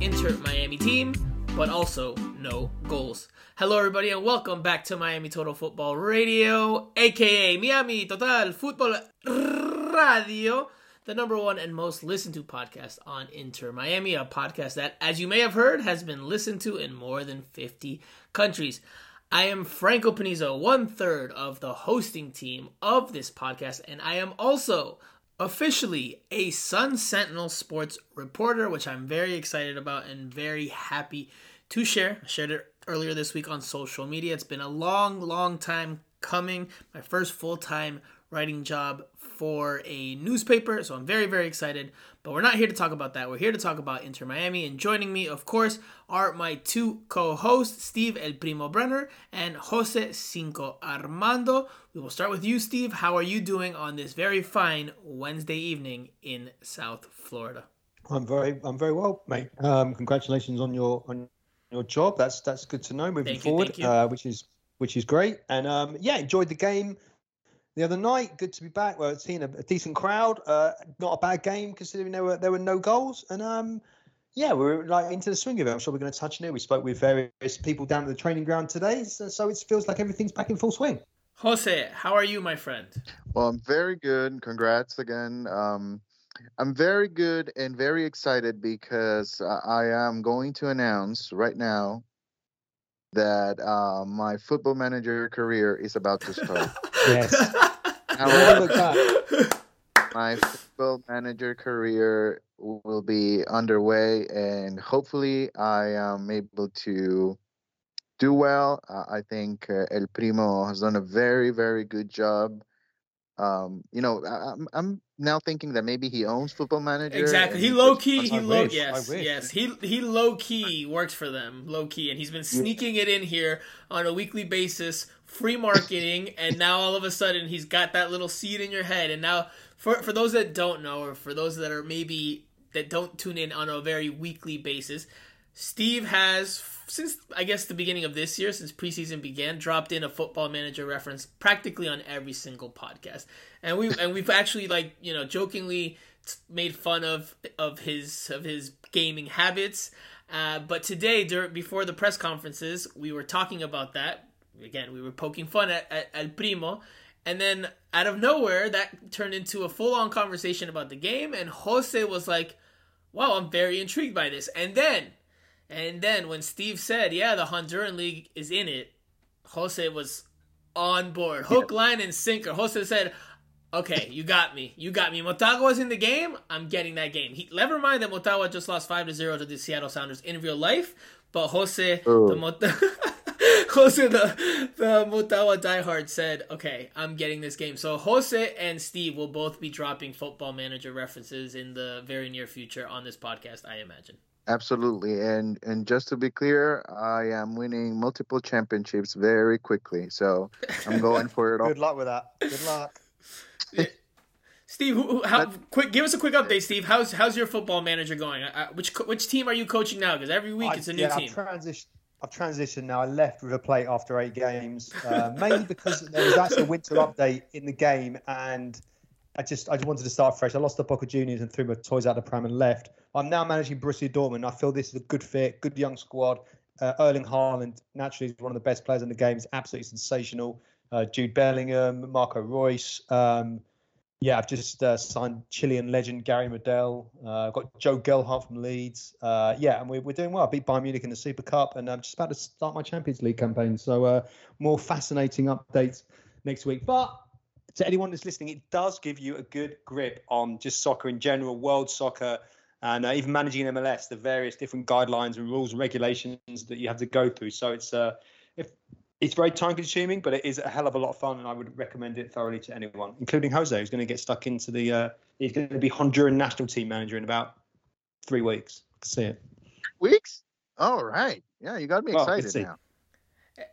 Inter Miami team, but also no goals. Hello, everybody, and welcome back to Miami Total Football Radio, aka Miami Total Football Radio, the number one and most listened to podcast on Inter Miami, a podcast that, as you may have heard, has been listened to in more than 50 countries. I am Franco Panizo, one third of the hosting team of this podcast, and I am also officially a Sun Sentinel sports reporter, which I'm very excited about and very happy to share. I shared it earlier this week on social media. It's been a long, long time coming. My first full time writing job for a newspaper, so I'm very, very excited. But we're not here to talk about that. We're here to talk about Inter Miami. And joining me, of course, are my two co hosts, Steve El Primo Brenner and Jose Cinco Armando. We will start with you, Steve. How are you doing on this very fine Wednesday evening in South Florida? I'm very, I'm very well, mate. Um, congratulations on your on your job. That's that's good to know moving you, forward. Uh, which is which is great. And um, yeah, enjoyed the game the other night. Good to be back. Well, seeing a, a decent crowd. Uh, not a bad game considering there were there were no goals. And um, yeah, we're like into the swing of it. I'm sure we're going to touch on it. We spoke with various people down at the training ground today, so, so it feels like everything's back in full swing. Jose, how are you, my friend? Well, I'm very good. Congrats again. Um, I'm very good and very excited because uh, I am going to announce right now that uh, my football manager career is about to start. Yes. However, my football manager career will be underway, and hopefully, I am able to do well. Uh, I think uh, El Primo has done a very, very good job. Um, you know, I, I'm I'm now thinking that maybe he owns Football Manager. Exactly. He he low just- key. He low. wish, Yes. Yes. He he low key works for them. Low key, and he's been sneaking it in here on a weekly basis, free marketing, and now all of a sudden he's got that little seed in your head. And now, for for those that don't know, or for those that are maybe that don't tune in on a very weekly basis, Steve has since I guess the beginning of this year, since preseason began, dropped in a football manager reference practically on every single podcast, and we and we've actually like you know jokingly made fun of of his of his gaming habits. Uh, but today, during before the press conferences, we were talking about that. Again, we were poking fun at, at El Primo, and then out of nowhere, that turned into a full on conversation about the game. And Jose was like, "Wow, I'm very intrigued by this." And then, and then when Steve said, "Yeah, the Honduran league is in it," Jose was on board, hook, line, and sinker. Jose said, "Okay, you got me. You got me. Motagua's in the game. I'm getting that game. He, never mind that Motagua just lost five to zero to the Seattle Sounders in real life, but Jose, Ooh. the Mot- Jose, the the Motagua diehard said, "Okay, I'm getting this game." So Jose and Steve will both be dropping Football Manager references in the very near future on this podcast, I imagine. Absolutely, and and just to be clear, I am winning multiple championships very quickly, so I'm going for it all. Good luck with that. Good luck. Steve, who, who, how, quick, give us a quick update, Steve. How's how's your football manager going? Uh, which which team are you coaching now? Because every week I- it's a new yeah, team. I've transitioned. I've transitioned now. I left River Plate after eight games, uh, mainly because there was actually a winter update in the game, and I just I just wanted to start fresh. I lost the Boca Juniors and threw my toys out the pram and left. I'm now managing Borussia Dortmund. I feel this is a good fit, good young squad. Uh, Erling Haaland naturally is one of the best players in the game. He's absolutely sensational. Uh, Jude Bellingham, Marco Reus. Um, yeah, I've just uh, signed Chilean legend Gary Medel. Uh, I've got Joe Gelhardt from Leeds. Uh, yeah, and we're, we're doing well. I beat Bayern Munich in the Super Cup, and I'm just about to start my Champions League campaign. So uh, more fascinating updates next week. But to anyone that's listening, it does give you a good grip on just soccer in general, world soccer, and uh, even managing MLS, the various different guidelines and rules and regulations that you have to go through. So it's uh, if it's very time consuming, but it is a hell of a lot of fun, and I would recommend it thoroughly to anyone, including Jose, who's going to get stuck into the. Uh, he's going to be Honduran national team manager in about three weeks. I can see it. Weeks? All right. Yeah, you got me Well, excited see. now.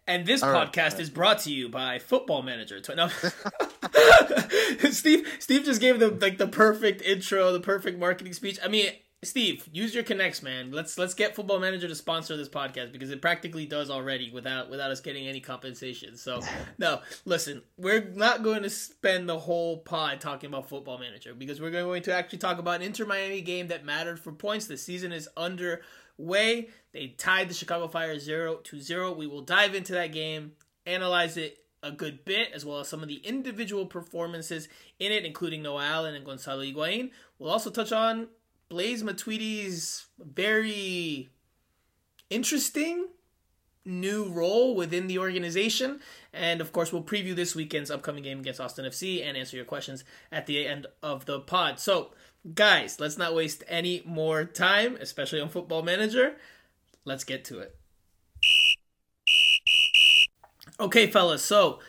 And this All right. podcast is brought to you by Football Manager. No. Steve Steve just gave the like the perfect intro, the perfect marketing speech. I mean, Steve, use your connects, man. Let's let's get Football Manager to sponsor this podcast because it practically does already without without us getting any compensation. So no, listen, we're not going to spend the whole pod talking about Football Manager because we're going to actually talk about an Inter Miami game that mattered for points. The season is underway. They tied the Chicago Fire zero to zero. We will dive into that game, analyze it a good bit, as well as some of the individual performances in it, including Noah Allen and Gonzalo Higuain. We'll also touch on Blaise Matuidi's very interesting new role within the organization. And of course, we'll preview this weekend's upcoming game against Austin FC and answer your questions at the end of the pod. So, guys, let's not waste any more time, especially on Football Manager. Let's get to it. Okay, fellas, so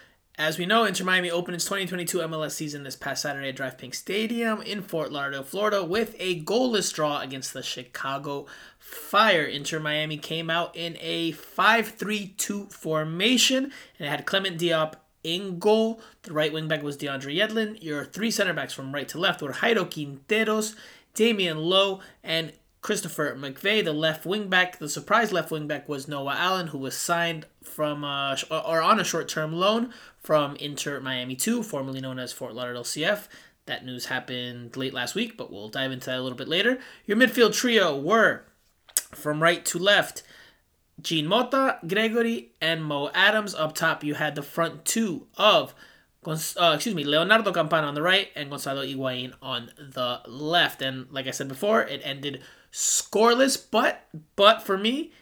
as we know, Inter Miami opened its 2022 MLS season this past Saturday at DRV Pink Stadium in Fort Lauderdale, Florida, with a goalless draw against the Chicago Fire. Inter Miami came out in a 5 3 2 formation and it had Clement Diop in goal. The right wing back was DeAndre Yedlin. Your three center backs from right to left were Jairo Quinteros, Damian Lowe, and Christopher McVey, the left wing back. The surprise left wing back was Noah Allen, who was signed from uh, or on a short term loan from Inter Miami 2, formerly known as Fort Lauderdale CF. That news happened late last week, but we'll dive into that a little bit later. Your midfield trio were from right to left Jean Mota, Gregore, and Mo Adams. Up top, you had the front two of uh, excuse me, Leonardo Campana on the right and Gonzalo Higuain on the left. And like I said before, it ended scoreless, but but for me,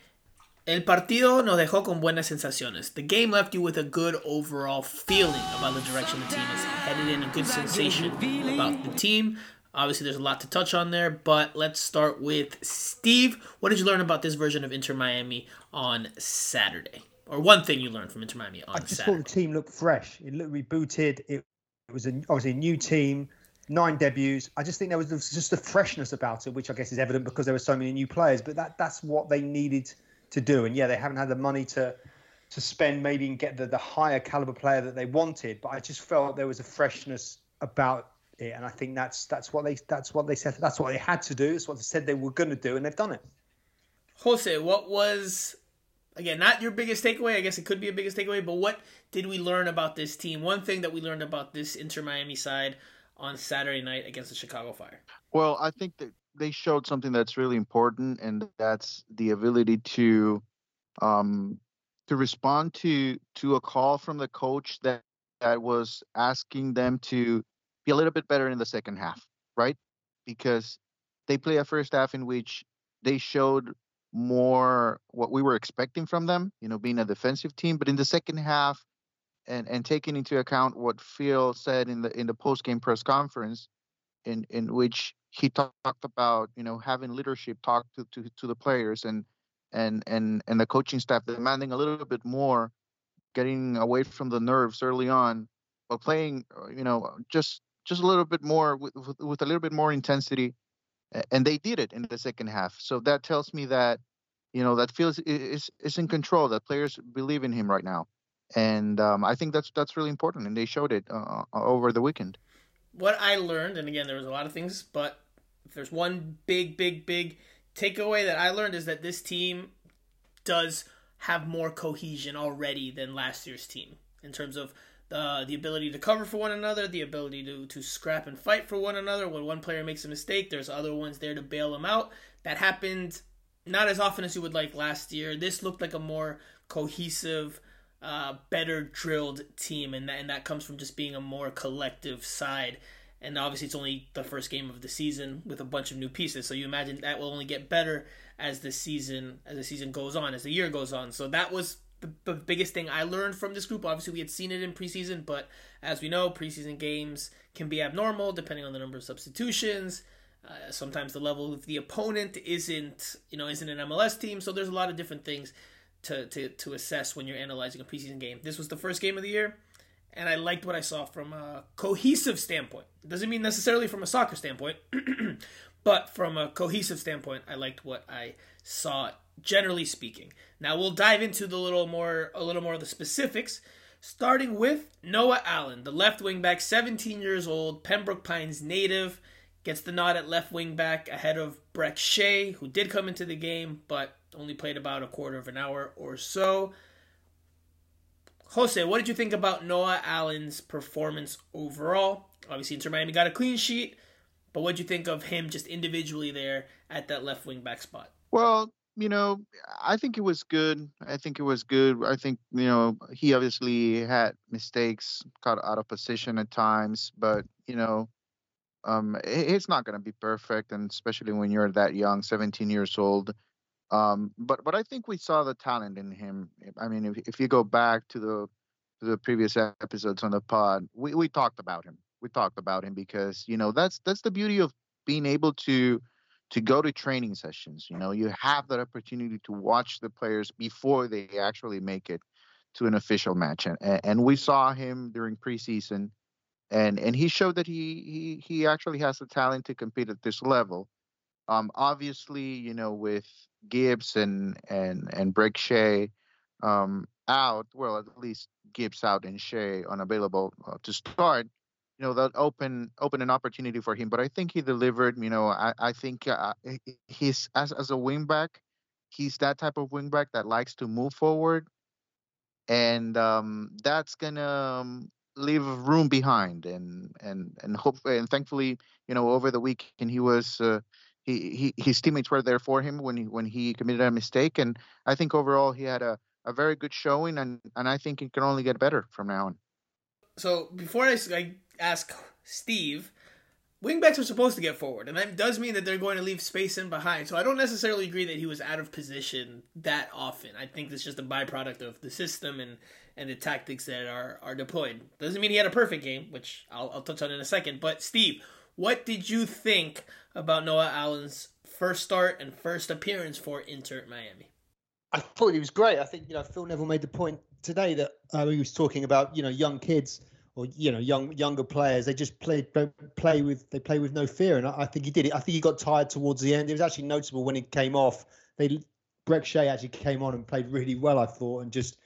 El partido nos dejó con buenas sensaciones. The game left you with a good overall feeling about the direction the team is headed in, a good sensation about the team. Obviously, there's a lot to touch on there, but let's start with Steve. What did you learn about this version of Inter Miami on Saturday? Or one thing you learned from Inter Miami on Saturday? I just Saturday? thought the team looked fresh. It looked rebooted. It, it was a, obviously a new team, nine debuts. I just think there was just a freshness about it, which I guess is evident because there were so many new players. But that that's what they needed to do. And yeah, they haven't had the money to to spend maybe and get the, the higher caliber player that they wanted. But I just felt there was a freshness about and I think that's that's what they that's what they said that's what they had to do. It's what they said they were going to do, and they've done it. Jose, what was again not your biggest takeaway? I guess it could be a biggest takeaway, but what did we learn about this team? One thing that we learned about this Inter Miami side on Saturday night against the Chicago Fire. Well, I think that they showed something that's really important, and that's the ability to um, to respond to to a call from the coach that that was asking them to be a little bit better in the second half, right? Because they play a first half in which they showed more what we were expecting from them, you know, being a defensive team, but in the second half and and taking into account what Phil said in the in the post game press conference in in which he talked about you know having leadership talk to, to, to the players and and and and the coaching staff demanding a little bit more getting away from the nerves early on but playing uh, you know just just a little bit more with, with, with a little bit more intensity and they did it in the second half. So that tells me that you know that feels is is in control that players believe in him right now. And um, i think that's that's really important and they showed it uh, over the weekend. What I learned, and again, there was a lot of things, but if there's one big, big, big takeaway that I learned is that this team does have more cohesion already than last year's team in terms of the the ability to cover for one another, the ability to to scrap and fight for one another. When one player makes a mistake, there's other ones there to bail them out. That happened not as often as you would like last year. This looked like a more cohesive uh, better drilled team, and that, and that comes from just being a more collective side. And obviously, it's only the first game of the season with a bunch of new pieces, so you imagine that will only get better as the season as the season goes on, as the year goes on. So that was the, the biggest thing I learned from this group. Obviously, we had seen it in preseason, but as we know, preseason games can be abnormal depending on the number of substitutions. Uh, sometimes the level of the opponent isn't, you know, isn't an MLS team. So there's a lot of different things to, to, to assess when you're analyzing a preseason game. This was the first game of the year, and I liked what I saw from a cohesive standpoint. It doesn't mean necessarily from a soccer standpoint, but from a cohesive standpoint, I liked what I saw generally speaking. Now we'll dive into the little more a little more of the specifics, starting with Noah Allen, the left wing back, 17 years old, Pembroke Pines native, gets the nod at left wing back ahead of Brek Shea, who did come into the game but only played about a quarter of an hour or so. Jose, what did you think about Noah Allen's performance overall? Obviously, Inter Miami got a clean sheet, but what did you think of him just individually there at that left wing back spot? Well, you know, I think it was good. I think it was good. I think, you know, he obviously had mistakes, got out of position at times, but, you know, um, it's not going to be perfect, and especially when you're that young, 17 years old. Um, but but I think we saw the talent in him. I mean, if if you go back to the to the previous episodes on the pod, we, we talked about him. We talked about him because you know that's that's the beauty of being able to to go to training sessions. You know, you have that opportunity to watch the players before they actually make it to an official match, and and we saw him during preseason, and and he showed that he he he actually has the talent to compete at this level. Um, obviously, you know, with Gibbs and and and Brek Shea um, out, well, at least Gibbs out and Shea unavailable uh, to start, you know, that open open an opportunity for him. But I think he delivered. You know, I I think uh, he's as as a wingback, he's that type of wingback that likes to move forward, and um, that's gonna um, leave room behind. And and and hope and thankfully, you know, over the week, and he was. Uh, he, he his teammates were there for him when he when he committed a mistake, and I think overall he had a, a very good showing, and, and I think it can only get better from now on. So before I, I ask Steve, wingbacks are supposed to get forward, and that does mean that they're going to leave space in behind. So I don't necessarily agree that he was out of position that often. I think it's just a byproduct of the system and and the tactics that are are deployed. Doesn't mean he had a perfect game, which I'll, I'll touch on in a second. But Steve, what did you think about Noah Allen's first start and first appearance for Inter Miami? I thought he was great. I think you know Phil Neville made the point today that uh, he was talking about you know young kids or you know young younger players. They just play play with they play with no fear, and I, I think he did it. I think he got tired towards the end. It was actually noticeable when he came off. They Brek Shea actually came on and played really well. I thought and just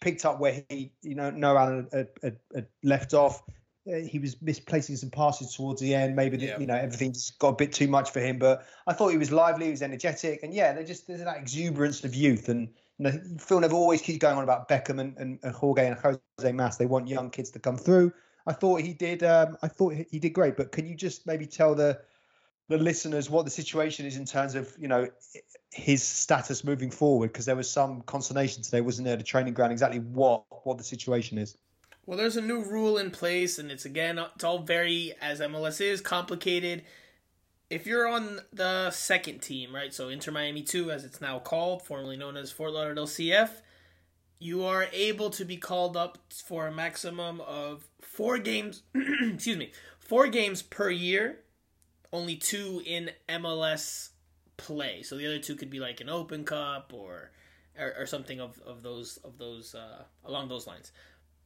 picked up where he you know Noah Allen had, had, had left off uh, he was misplacing some passes towards the end. Maybe yeah. you know everything's got a bit too much for him. But I thought he was lively, he was energetic, and yeah, they just there's that exuberance of youth. And you know, Phil Neville always keeps going on about Beckham and, and, and Jorge and Jose Mas. They want young kids to come through. I thought he did. Um, I thought he did great. But can you just maybe tell the the listeners what the situation is in terms of you know his status moving forward? Because there was some consternation today, wasn't there? The training ground, exactly what what the situation is. Well, there's a new rule in place, and it's again, it's all very, as MLS is, complicated. If you're on the second team, right, so Inter Miami 2, as it's now called, formerly known as Fort Lauderdale CF, you are able to be called up for a maximum of four games, excuse me, four games per year, only two in MLS play. So the other two could be like an Open Cup or or, or something of, of those of those uh, along those lines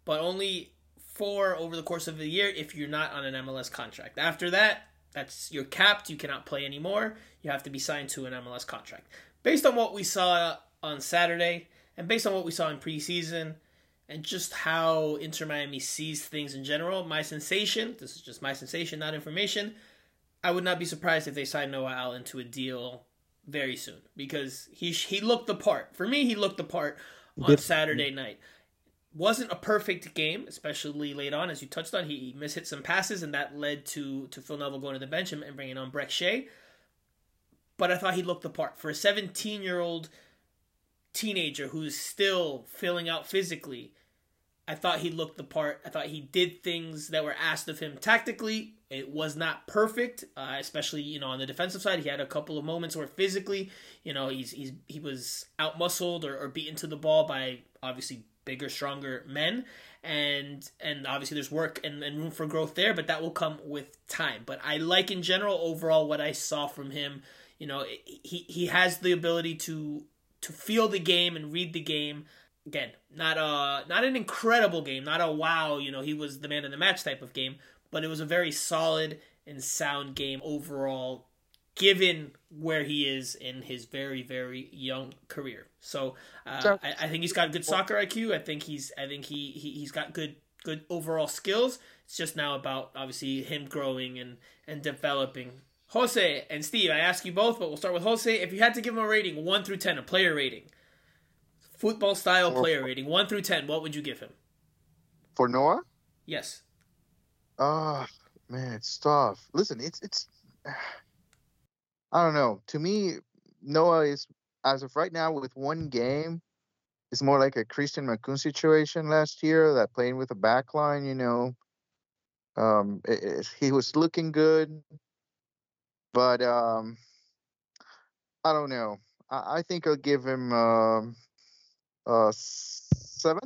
but only four over the course of the year if you're not on an MLS contract. After that, that's you're capped. You cannot play anymore. You have to be signed to an MLS contract. Based on what we saw on Saturday, and based on what we saw in preseason, and just how Inter Miami sees things in general, my sensation, this is just my sensation, not information, I would not be surprised if they signed Noah Allen to a deal very soon because he he looked the part. For me, he looked the part on Saturday night wasn't a perfect game, especially late on, as you touched on. He, mishit some passes, and that led to to Phil Neville going to the bench and, bringing on Brek Shea. But I thought he looked the part for a 17 year old teenager who's still filling out physically. I thought he looked the part. I thought he did things that were asked of him tactically. It was not perfect, uh, especially you know on the defensive side. He had a couple of moments where physically, you know, he's he's he was out muscled or, or beaten to the ball by obviously bigger, stronger men. And and obviously there's work and, and room for growth there, but that will come with time. But I like in general overall what I saw from him. You know, he he has the ability to to feel the game and read the game. Again, not a not an incredible game, not a wow, you know, he was the man in the match type of game, but it was a very solid and sound game overall given where he is in his very very young career. So uh, I, I, think he's got good soccer IQ. I think he's I think he, he he's got good good overall skills. It's just now about obviously him growing and and developing. Jose and Steve, I ask you both, but we'll start with Jose. If you had to give him a rating, one through ten, a player rating, football style player rating, one through ten, what would you give him? For Noah? Yes. Ah, man, it's tough. Listen, it's it's. I don't know. To me, Noah is as of right now with one game. It's more like a Christian Makoun situation last year that playing with a back line, you know. Um, it, it, he was looking good, but um, I don't know. I, I think I'll give him uh, uh seven.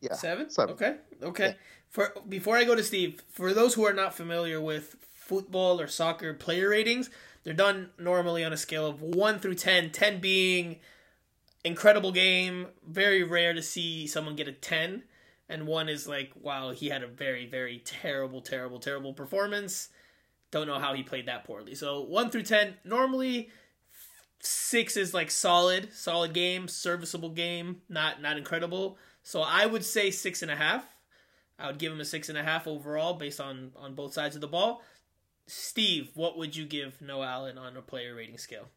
Yeah, seven. seven. Okay, okay. Yeah. For before I go to Steve, for those who are not familiar with football or soccer player ratings, they're done normally on a scale of 1 through 10, 10 being incredible game, very rare to see someone get a 10, and 1 is like, wow, he had a very, very terrible, terrible, terrible performance. Don't know how he played that poorly. So 1 through 10, normally 6 is like solid, solid game, serviceable game, not not incredible. So I would say six and a half. I would give him a six and a half overall based on on both sides of the ball. Steve, what would you give Noah Allen on a player rating scale?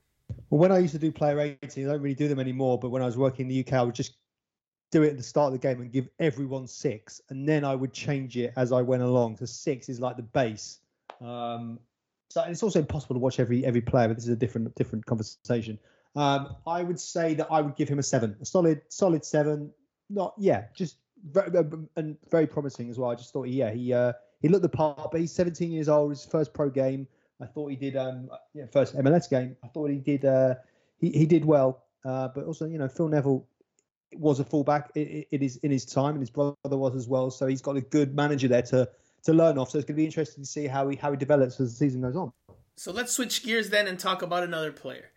Well, when I used to do player ratings, I don't really do them anymore. But when I was working in the UK, I would just do it at the start of the game and give everyone six, and then I would change it as I went along. So six is like the base. Um, so it's also impossible to watch every every player, but this is a different different conversation. Um, I would say that I would give him a seven, a solid solid seven. Not yeah, just very and very promising as well. I just thought yeah he uh, he looked the part, but he's 17 years old. His first pro game. I thought he did. Um, yeah, first MLS game. I thought he did. Uh, he he did well. Uh, but also, you know, Phil Neville was a fullback. It, it is in his time, and his brother was as well. So he's got a good manager there to to learn off. So it's going to be interesting to see how he how he develops as the season goes on. So let's switch gears then and talk about another player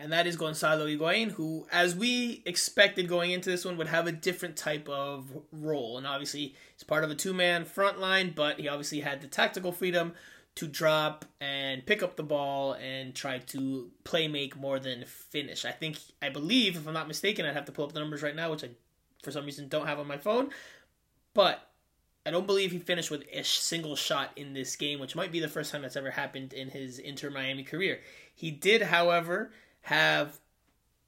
and that is Gonzalo Higuain, who, as we expected going into this one, would have a different type of role. And obviously, he's part of a two man front line, but he obviously had the tactical freedom to drop and pick up the ball and try to play make more than finish. I think, I believe, if I'm not mistaken, I'd have to pull up the numbers right now, which I, for some reason, don't have on my phone. But I don't believe he finished with a single shot in this game, which might be the first time that's ever happened in his Inter Miami career. He did, however, have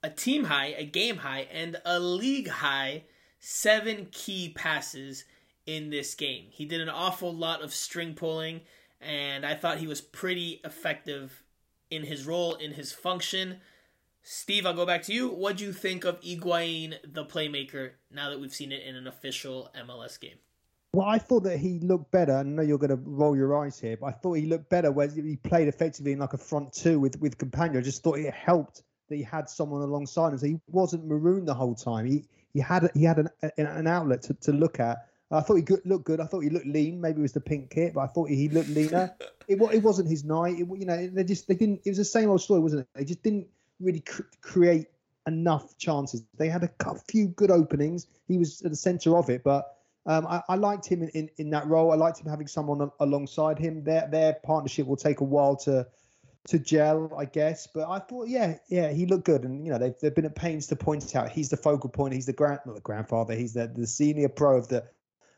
a team high, a game high, and a league high seven key passes in this game. He did an awful lot of string pulling, and I thought he was pretty effective in his role, in his function. Steve, I'll go back to you. What do you think of Higuain, the playmaker, now that we've seen it in an official MLS game? Well, I thought that he looked better. I know you're going to roll your eyes here, but I thought he looked better where he played effectively in like a front two with with Campana. I just thought it helped that he had someone alongside him, so he wasn't marooned the whole time. He he had he had an an outlet to, to look at. I thought he looked good. I thought he looked lean. Maybe it was the pink kit, but I thought he looked leaner. it it wasn't his night. It, you know, they just they didn't. It was the same old story, wasn't it? They just didn't really cr- create enough chances. They had a, a few good openings. He was at the centre of it, but um, I, I, liked him in, in, in, that role. I liked him having someone alongside him. Their their partnership will take a while to to gel, I guess. But I thought, yeah, yeah, he looked good, and you know they've they've been at pains to point it out he's the focal point. He's the grand not the grandfather. He's the the senior pro of the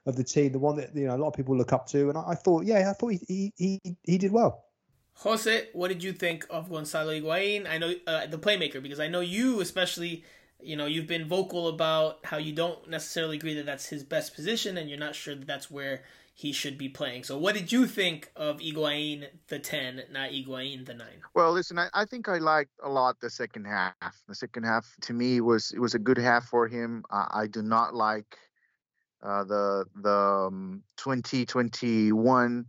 of the team, the one that you know a lot of people look up to. And I, I thought, yeah, I thought he he he, he did well. Jose, what did you think of Gonzalo Higuain? I know uh, the playmaker because I know you especially you know, you've been vocal about how you don't necessarily agree that that's his best position, and you're not sure that that's where he should be playing. So, what did you think of Higuain the ten, not Higuain the nine? Well, listen, I, I think I liked a lot the second half. The second half to me was it was a good half for him. Uh, I do not like uh, the the um, 2021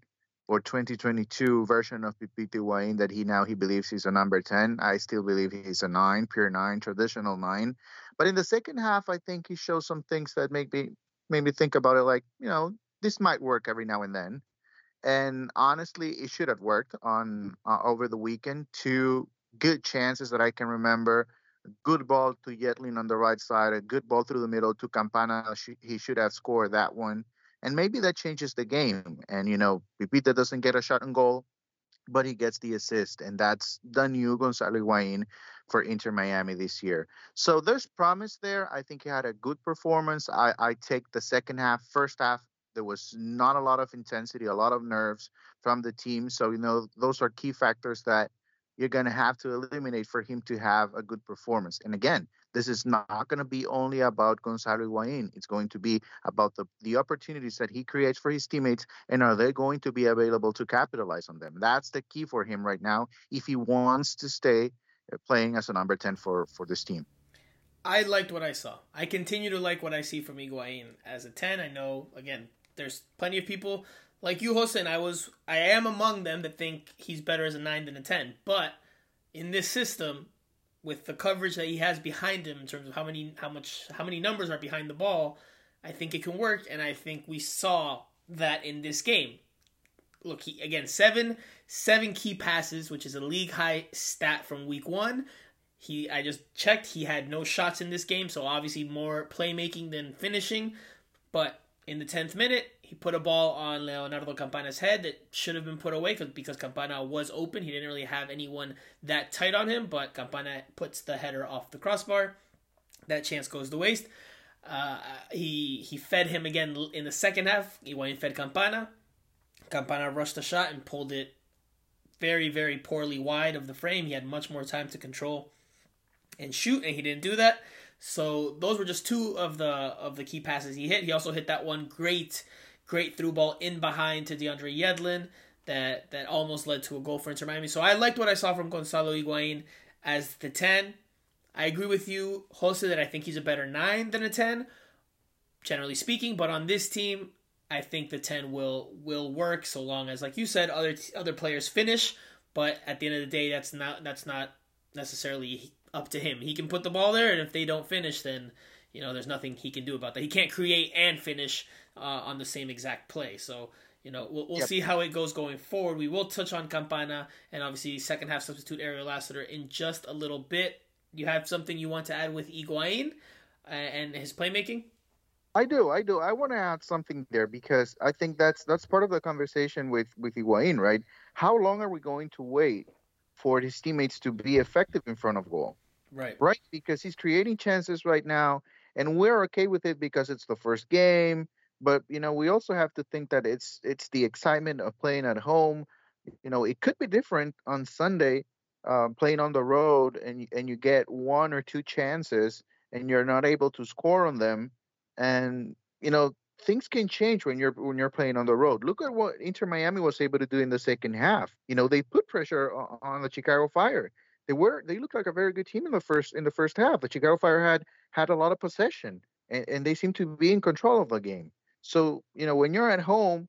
or 2022 version of Pipita Higuain that he now he believes he's a number 10. I still believe he's a nine, pure nine, traditional nine. But in the second half, I think he shows some things that make me made me think about it. Like you know, this might work every now and then. And honestly, it should have worked on uh, over the weekend. Two good chances that I can remember. Good ball to Yedlin on the right side, a good ball through the middle to Campana. He should have scored that one and maybe that changes the game. And you know, Pipita doesn't get a shot on goal, but he gets the assist, and that's the new Gonzalo Higuain for Inter Miami this year. So there's promise there. I think he had a good performance. I, I take the second half, first half There was not a lot of intensity, a lot of nerves from the team. So, you know, those are key factors that you're going to have to eliminate for him to have a good performance. And again, this is not going to be only about Gonzalo Higuain. It's going to be about the, the opportunities that he creates for his teammates and are they going to be available to capitalize on them? That's the key for him right now if he wants to stay uh, playing as a number 10 for, for this team. I liked what I saw. I continue to like what I see from Higuain as a 10. I know, again, there's plenty of people like you, Jose, and I was I am among them that think he's better as a nine than a ten. But in this system, with the coverage that he has behind him in terms of how many how much how many numbers are behind the ball, I think it can work, and I think we saw that in this game. Look, he, again, seven seven key passes, which is a league high stat from week one. He I just checked, he had no shots in this game, so obviously more playmaking than finishing. But in the tenth minute, he put a ball on Leonardo Campana's head that should have been put away because Campana was open. He didn't really have anyone that tight on him, but Campana puts the header off the crossbar. That chance goes to waste. Uh, he he fed him again in the second half. And fed Campana. Campana rushed the shot and pulled it very very poorly wide of the frame. He had much more time to control and shoot, and he didn't do that. So those were just two of the of the key passes he hit. He also hit that one great great through ball in behind to DeAndre Yedlin that that almost led to a goal for Inter Miami. So I liked what I saw from Gonzalo Higuain as the 10. I agree with you, Jose, that I think he's a better 9 than a 10, generally speaking. But on this team, I think the 10 will will work so long as, like you said, other other players finish. But at the end of the day, that's not that's not necessarily up to him. He can put the ball there, and if they don't finish, then you know there's nothing he can do about that. He can't create and finish uh, on the same exact play. So you know we'll, we'll yep. see how it goes going forward. We will touch on Campana and obviously second half substitute Ariel Lassiter in just a little bit. You have something you want to add with Higuain uh, and his playmaking? I do, I do. I want to add something there because I think that's that's part of the conversation with with Higuain, right? How long are we going to wait for his teammates to be effective in front of goal? Right. Right, because he's creating chances right now, and we're okay with it because it's the first game. But you know, we also have to think that it's it's the excitement of playing at home. You know, it could be different on Sunday, uh, playing on the road, and and you get one or two chances, and you're not able to score on them, and you know things can change when you're when you're playing on the road. Look at what Inter Miami was able to do in the second half. You know, they put pressure on, on the Chicago Fire. They were they looked like a very good team in the first in the first half. The Chicago Fire had had a lot of possession and, and they seemed to be in control of the game. So, you know, when you're at home,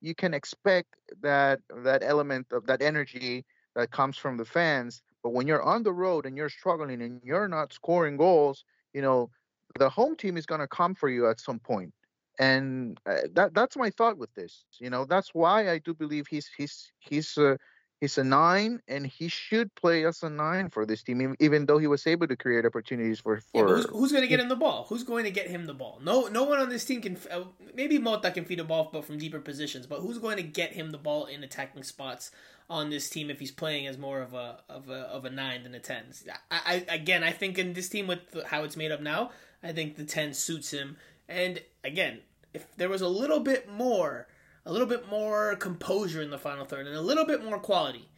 you can expect that that element of that energy that comes from the fans. But when you're on the road and you're struggling and you're not scoring goals, you know, the home team is going to come for you at some point. And uh, that that's my thought with this. You know, that's why I do believe he's he's he's uh, He's a nine, and he should play as a nine for this team, even though he was able to create opportunities for. for yeah, who's, who's going to get him the ball? Who's going to get him the ball? No, no one on this team can. Uh, maybe Mota can feed a ball, but from deeper positions. But who's going to get him the ball in attacking spots on this team if he's playing as more of a of a of a nine than a ten? I, I again, I think in this team with how it's made up now, I think the ten suits him. And again, if there was a little bit more a little bit more composure in the final third and a little bit more quality,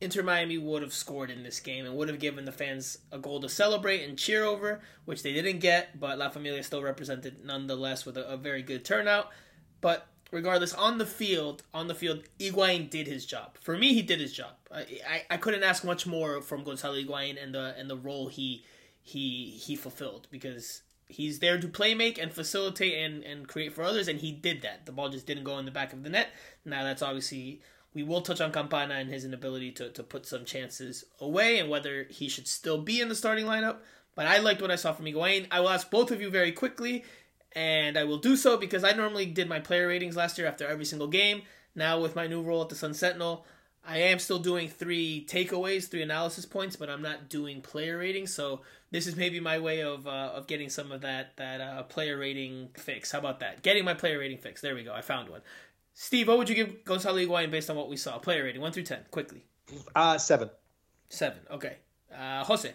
Inter Miami would have scored in this game and would have given the fans a goal to celebrate and cheer over, which they didn't get, but La Familia still represented nonetheless with a, a very good turnout. But regardless, on the field, on the field, Higuain did his job. For me, he did his job. I, I, I couldn't ask much more from Gonzalo Higuain and the and the role he he he fulfilled because he's there to play make and facilitate and, and create for others, and he did that. The ball just didn't go in the back of the net. Now that's obviously we will touch on Campana and his inability to, to put some chances away and whether he should still be in the starting lineup. But I liked what I saw from Higuain. I will ask both of you very quickly, and I will do so because I normally did my player ratings last year after every single game. Now with my new role at the Sun Sentinel, I am still doing three takeaways, three analysis points, but I'm not doing player ratings. So this is maybe my way of uh, of getting some of that that uh, player rating fix. How about that? Getting my player rating fix. There we go. I found one. Steve, what would you give Gonzalo Higuain based on what we saw? Player rating, one through ten, quickly. Uh seven. Seven. Okay. Uh, Jose.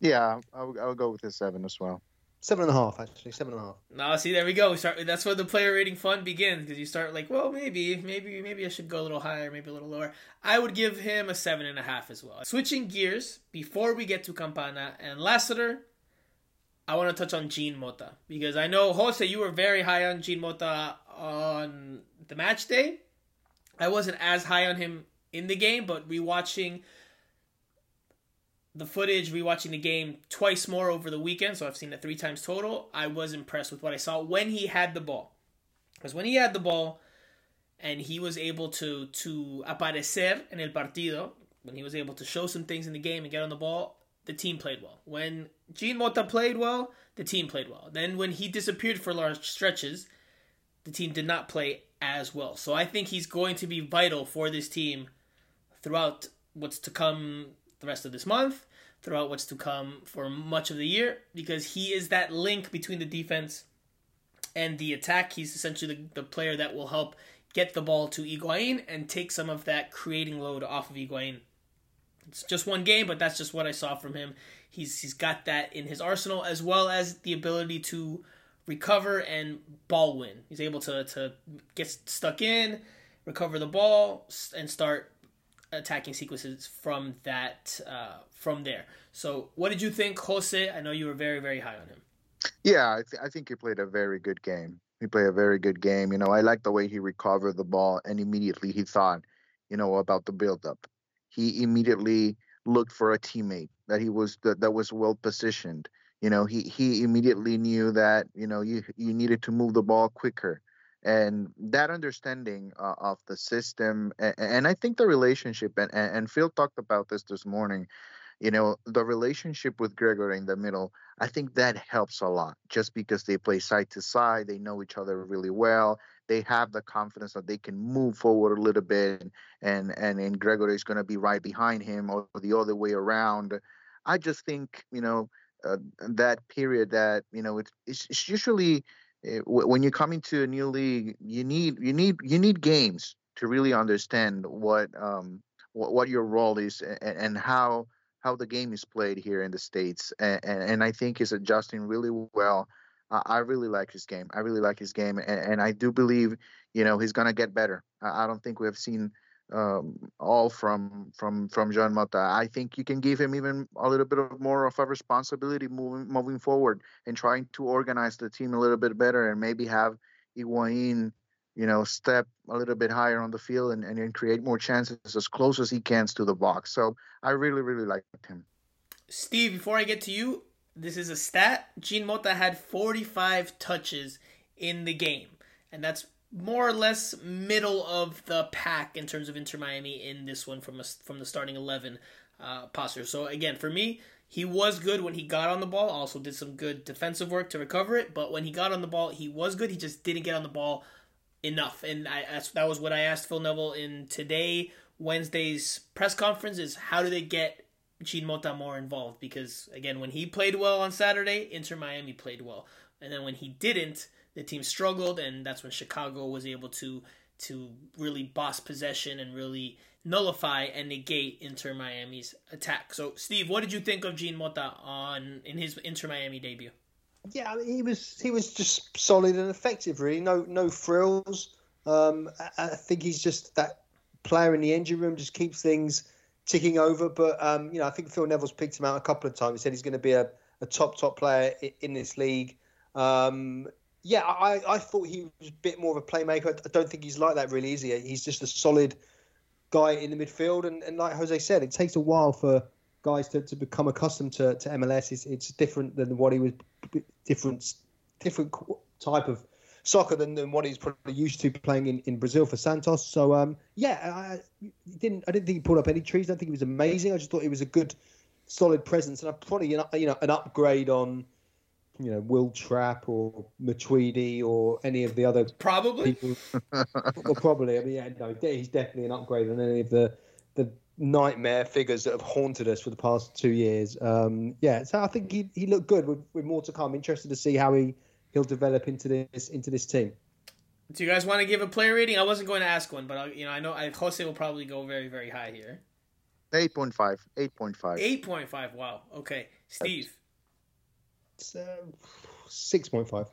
Yeah, I'll, I'll go with a seven as well. Seven and a half, actually. Seven and a half. Now, see, there we go. We start. That's where the player rating fun begins because you start like, well, maybe, maybe, maybe I should go a little higher, maybe a little lower. I would give him a seven and a half as well. Switching gears before we get to Campana and Lassiter, I want to touch on Jean Mota because I know Jose, you were very high on Jean Mota on the match day. I wasn't as high on him in the game, but rewatching the footage, rewatching the game twice more over the weekend, so I've seen it three times total. I was impressed with what I saw when he had the ball, because when he had the ball, and he was able to to aparecer en el partido, when he was able to show some things in the game and get on the ball, the team played well. When Jean Mota played well, the team played well. Then when he disappeared for large stretches, the team did not play as well. So I think he's going to be vital for this team throughout what's to come the rest of this month, throughout what's to come for much of the year, because he is that link between the defense and the attack. He's essentially the, the player that will help get the ball to Higuain and take some of that creating load off of Higuain. It's just one game, but that's just what I saw from him. He's he's got that in his arsenal as well as the ability to recover and ball win. He's able to to get stuck in, recover the ball, and start attacking sequences from that uh, from there. So, what did you think, Jose? I know you were very very high on him. Yeah, I, th- I think he played a very good game. He played a very good game. You know, I like the way he recovered the ball and immediately he thought, you know, about the build-up. He immediately looked for a teammate that he was that, that was well positioned. You know, he he immediately knew that you know you you needed to move the ball quicker and that understanding uh, of the system and, and, i think the relationship and, and phil talked about this this morning you know the relationship with gregory in the middle i think that helps a lot just because they play side to side they know each other really well they have the confidence that they can move forward a little bit and and and gregory is going to be right behind him or the other way around. I just think you know uh, that period that you know it's, it's usually Eh, when you come into a new league, you need you need you need games to really understand what um what, what your role is and, and how how the game is played here in the states and, and, and I think he's adjusting really well. I really like his game. I really like his game, and, and I do believe you know he's gonna get better. I, I don't think we have seen um, all from from from Jean Mota. I think you can give him even a little bit of more of a responsibility moving moving forward and trying to organize the team a little bit better and maybe have Higuain, you know, step a little bit higher on the field and, and create more chances as close as he can to the box. So I really really liked him. Steve, before I get to you, this is a stat. Jean Mota had 45 touches in the game, and that's more or less middle of the pack in terms of Inter Miami in this one from a, from the starting eleven uh, posture. So again, for me, he was good when he got on the ball. Also did some good defensive work to recover it. But when he got on the ball, he was good. He just didn't get on the ball enough. And I that was what I asked Phil Neville in today Wednesday's press conference: is how do they get Jean Mota more involved? Because again, when he played well on Saturday, Inter Miami played well, and then when he didn't the team struggled, and that's when Chicago was able to to really boss possession and really nullify and negate Inter Miami's attack. So, Steve, what did you think of Jean Mota on in his Inter Miami debut? Yeah, I mean, he was he was just solid and effective. Really, no no frills. Um, I, I think he's just that player in the engine room, just keeps things ticking over. But um, you know, I think Phil Neville's picked him out a couple of times. He said he's going to be a, a top top player in this league. Um, yeah, I, I thought he was a bit more of a playmaker. I don't think he's like that really, is he? He's just a solid guy in the midfield. And, and like Jose said, it takes a while for guys to, to become accustomed to, to MLS. It's, it's different than what he was, different different type of soccer than, than what he's probably used to playing in, in Brazil for Santos. So um, yeah, I didn't I didn't think he pulled up any trees. I don't think he was amazing. I just thought he was a good, solid presence, and I probably you know an upgrade on you know Will Trapp or Matuidi or any of the other probably people. well, probably. I mean, yeah, no, he's definitely an upgrade on any of the the nightmare figures that have haunted us for the past two years. Um, yeah, so I think he, he looked good with, with more to come. Interested to see how he he'll develop into this into this team. Do you guys want to give a player rating? I wasn't going to ask one, but I, you know I know I, Jose will probably go very very high here. 8.5. 8.5. 8.5. Wow. Okay. Steve. So, Six point five.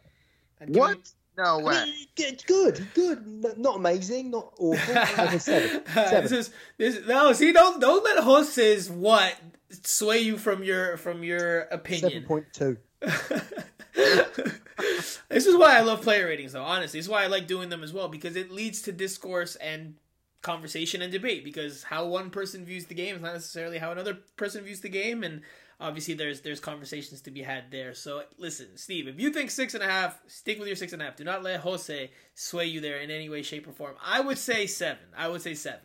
What? No way. Good, good, good. Not amazing, not awful. Like a seven. seven. this is this. No, see, don't don't let Jose's what sway you from your from your opinion. Seven point two. this is why I love player ratings, though. Honestly, this is why I like doing them as well because it leads to discourse and conversation and debate. Because how one person views the game is not necessarily how another person views the game, and obviously there's there's conversations to be had there. So listen, Steve, if you think six and a half, stick with your six and a half. Do not let Jose sway you there in any way, shape, or form. I would say seven. I would say seven.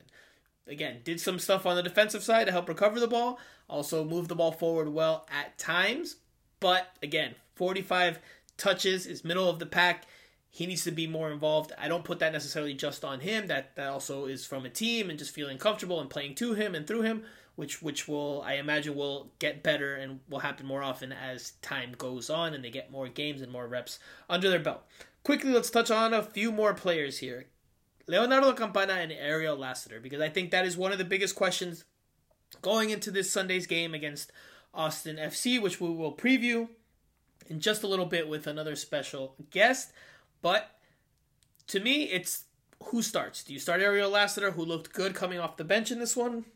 Again, did some stuff on the defensive side to help recover the ball. Also moved the ball forward well at times. But again, 45 touches is middle of the pack. He needs to be more involved. I don't put that necessarily just on him. That that also is from a team and just feeling comfortable and playing to him and through him, which which will I imagine will get better and will happen more often as time goes on and they get more games and more reps under their belt. Quickly, let's touch on a few more players here. Leonardo Campana and Ariel Lassiter, because I think that is one of the biggest questions going into this Sunday's game against Austin FC, which we will preview in just a little bit with another special guest. But to me, it's who starts. Do you start Ariel Lassiter, who looked good coming off the bench in this one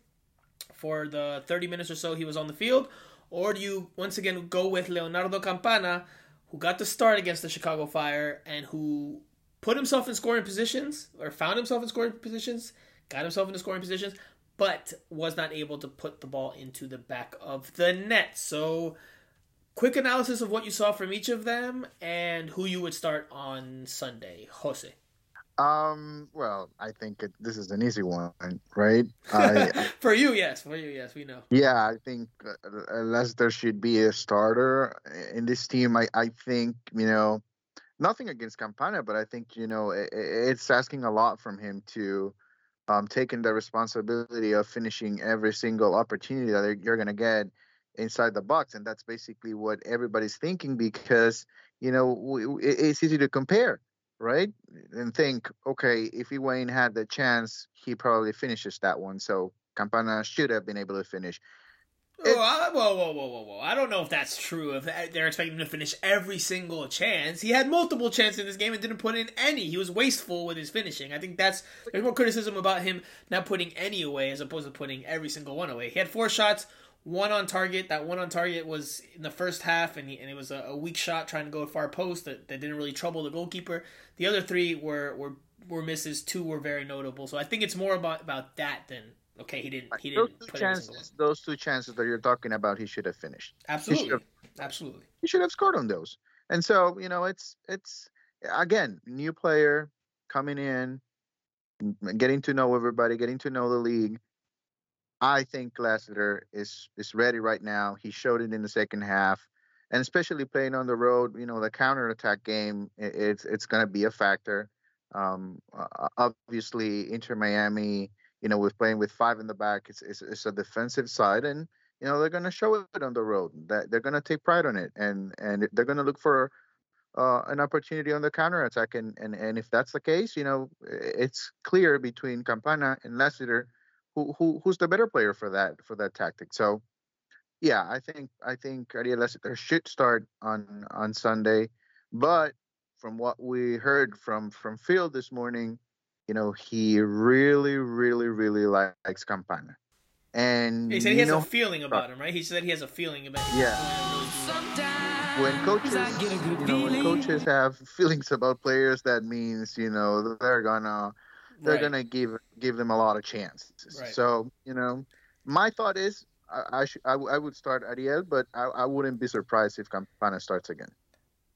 for the 30 minutes or so he was on the field? Or do you once again go with Leonardo Campana, who got the start against the Chicago Fire and who put himself in scoring positions or found himself in scoring positions, got himself into scoring positions, but was not able to put the ball into the back of the net. So, quick analysis of what you saw from each of them and who you would start on Sunday, Jose. Um. Well, I think it, this is an easy one, right? I, for you, yes. For you, yes. We know. Yeah, I think uh, unless there should be a starter in this team, I I think you know nothing against Campana, but I think you know it, it's asking a lot from him to um, taking the responsibility of finishing every single opportunity that you're going to get inside the box, and that's basically what everybody's thinking because you know it's easy to compare, right? And think, okay, if Wayne had the chance, he probably finishes that one. So Campana should have been able to finish. It, whoa, whoa, whoa, whoa, whoa! I don't know if that's true. If uh, they're expecting him to finish every single chance, he had multiple chances in this game and didn't put in any. He was wasteful with his finishing. I think that's there's more criticism about him not putting any away as opposed to putting every single one away. He had four shots, one on target. That one on target was in the first half, and he, and it was a, a weak shot trying to go far post that, that didn't really trouble the goalkeeper. The other three were were were misses. Two were very notable. So I think it's more about about that than okay, he didn't. He didn't. Those two chances, those two chances that you're talking about, he should have finished. Absolutely, he absolutely. He should have scored on those. And so you know, it's it's again, new player coming in, getting to know everybody, getting to know the league. I think Lassiter is is ready right now. He showed it in the second half, and especially playing on the road. You know, the counter attack game, it's it's going to be a factor. Um, obviously, Inter Miami you know, with playing with five in the back, it's it's, it's a defensive side, and you know they're going to show it on the road. That they're going to take pride on it, and and they're going to look for uh, an opportunity on the counter attack. And, and and if that's the case, you know, it's clear between Campana and Lassiter who, who who's the better player for that for that tactic. So yeah, I think I think uh, Ariel Lassiter should start on on Sunday, but from what we heard from from Phil this morning, you know, he really, really, really likes Campana. And he said he has know, a feeling about him, right? He said he has a feeling about him. Yeah. When coaches, you know, when coaches have feelings about players, that means you know they're gonna they're right. gonna give give them a lot of chances. Right. So you know, my thought is I I, sh- I, w- I would start Ariel, but I, I wouldn't be surprised if Campana starts again.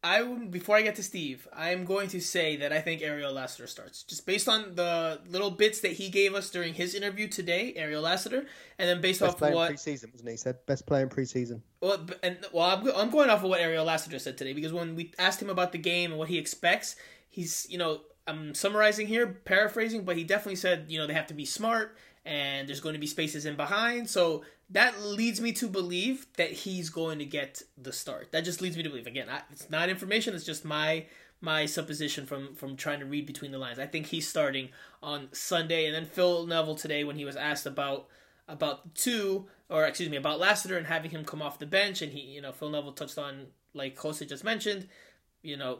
I before I get to Steve, I'm going to say that I think Ariel Lassiter starts just based on the little bits that he gave us during his interview today, Ariel Lassiter, and then based best off of what preseason wasn't he? he said best player in preseason. Well, and well, I'm, I'm going off of what Ariel Lassiter said today because when we asked him about the game and what he expects, he's you know I'm summarizing here, paraphrasing, but he definitely said you know they have to be smart and there's going to be spaces in behind. So that leads me to believe that he's going to get the start. That just leads me to believe. Again, I, it's not information. It's just my my supposition from from trying to read between the lines. I think he's starting on Sunday, and then Phil Neville today when he was asked about about two or excuse me about Lassiter and having him come off the bench, and he you know Phil Neville touched on like Jose just mentioned you know,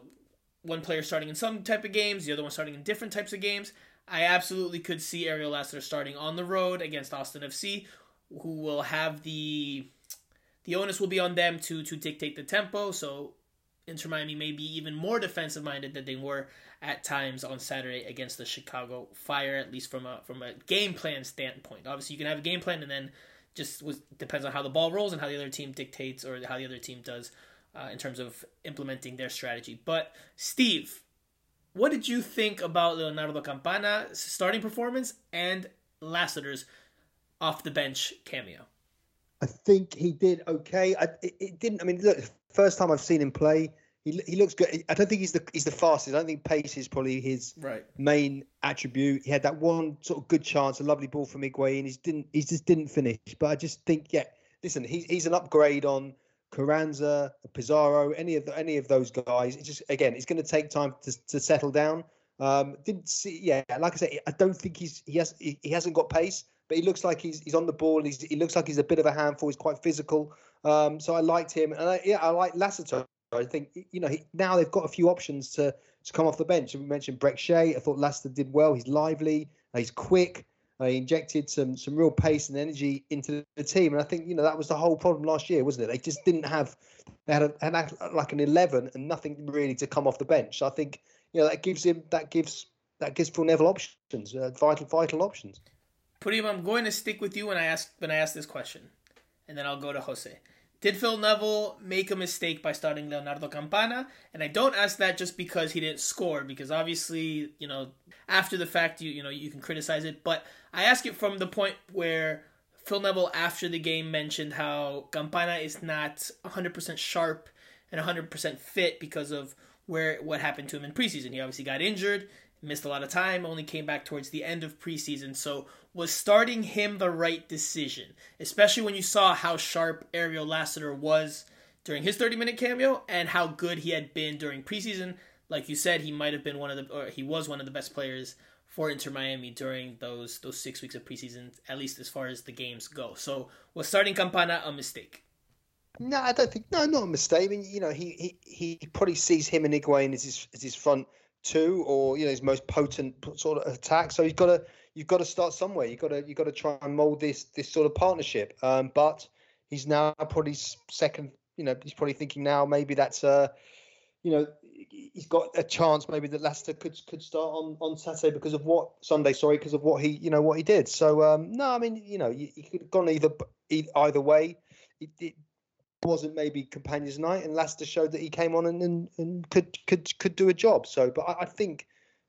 one player starting in some type of games, the other one starting in different types of games. I absolutely could see Ariel Lassiter starting on the road against Austin FC, who will have the the onus will be on them to to dictate the tempo. So Inter Miami may be even more defensive minded than they were at times on Saturday against the Chicago Fire, at least from a from a game plan standpoint. Obviously, you can have a game plan and then just was, depends on how the ball rolls and how the other team dictates or how the other team does uh, in terms of implementing their strategy. But Steve, what did you think about Leonardo Campana's starting performance and Lassiter's off the bench cameo? I think he did okay. I, it, it, didn't. I mean, look, first time I've seen him play, he he looks good. I don't think he's the he's the fastest. I don't think pace is probably his right. main attribute. He had that one sort of good chance, a lovely ball from Higuain. He didn't. He just didn't finish. But I just think, yeah. Listen, he's he's an upgrade on Carranza, Pizarro, any of the, any of those guys. It's just again, it's going to take time to, to settle down. Um, didn't see, yeah, like I said, I don't think he's he has he, he hasn't got pace, but he looks like he's he's on the ball. He's he looks like he's a bit of a handful. He's quite physical. Um, so I liked him, and I, yeah, I like Lassiter. I think you know he, now they've got a few options to to come off the bench. We mentioned Brek Shea. I thought Lassiter did well. He's lively. He's quick. He injected some some real pace and energy into the team, and I think you know that was the whole problem last year, wasn't it? They just didn't have they had, a, had like an eleven and nothing really to come off the bench. So I think you know that gives him that gives that gives Phil Neville options, uh, vital vital options. Purim, I'm going to stick with you when I ask when I ask this question, and then I'll go to Jose. Did Phil Neville make a mistake by starting Leonardo Campana? And I don't ask that just because he didn't score, because obviously, you know, after the fact, you you know you can criticize it, but I ask it from the point where Phil Neville after the game mentioned how Campana is not 100% sharp and 100% fit because of where what happened to him in preseason. He obviously got injured, missed a lot of time, only came back towards the end of preseason. So was starting him the right decision, especially when you saw how sharp Ariel Lassiter was during his 30 minute cameo and how good he had been during preseason. Like you said, he might have been one of the, or he was one of the best players for Inter Miami during those those six weeks of preseason, at least as far as the games go. So was starting Campana a mistake? No, I don't think. No, not a mistake. I mean, you know, he he, he probably sees him and Higuain as his as his front two, or you know, his most potent sort of attack. So he's got to you've got to start somewhere. You've got to you've got to try and mold this this sort of partnership. Um, but he's now probably second. You know, he's probably thinking now maybe that's uh, you know, he's got a chance maybe that Lassiter could could start on on Saturday because of what Sunday, sorry, because of what he you know what he did. So um, no, I mean you know you could have gone either either way. It, it, wasn't maybe Campana's night, and Lassiter showed that he came on and, and, and could could could do a job. So, but I, I think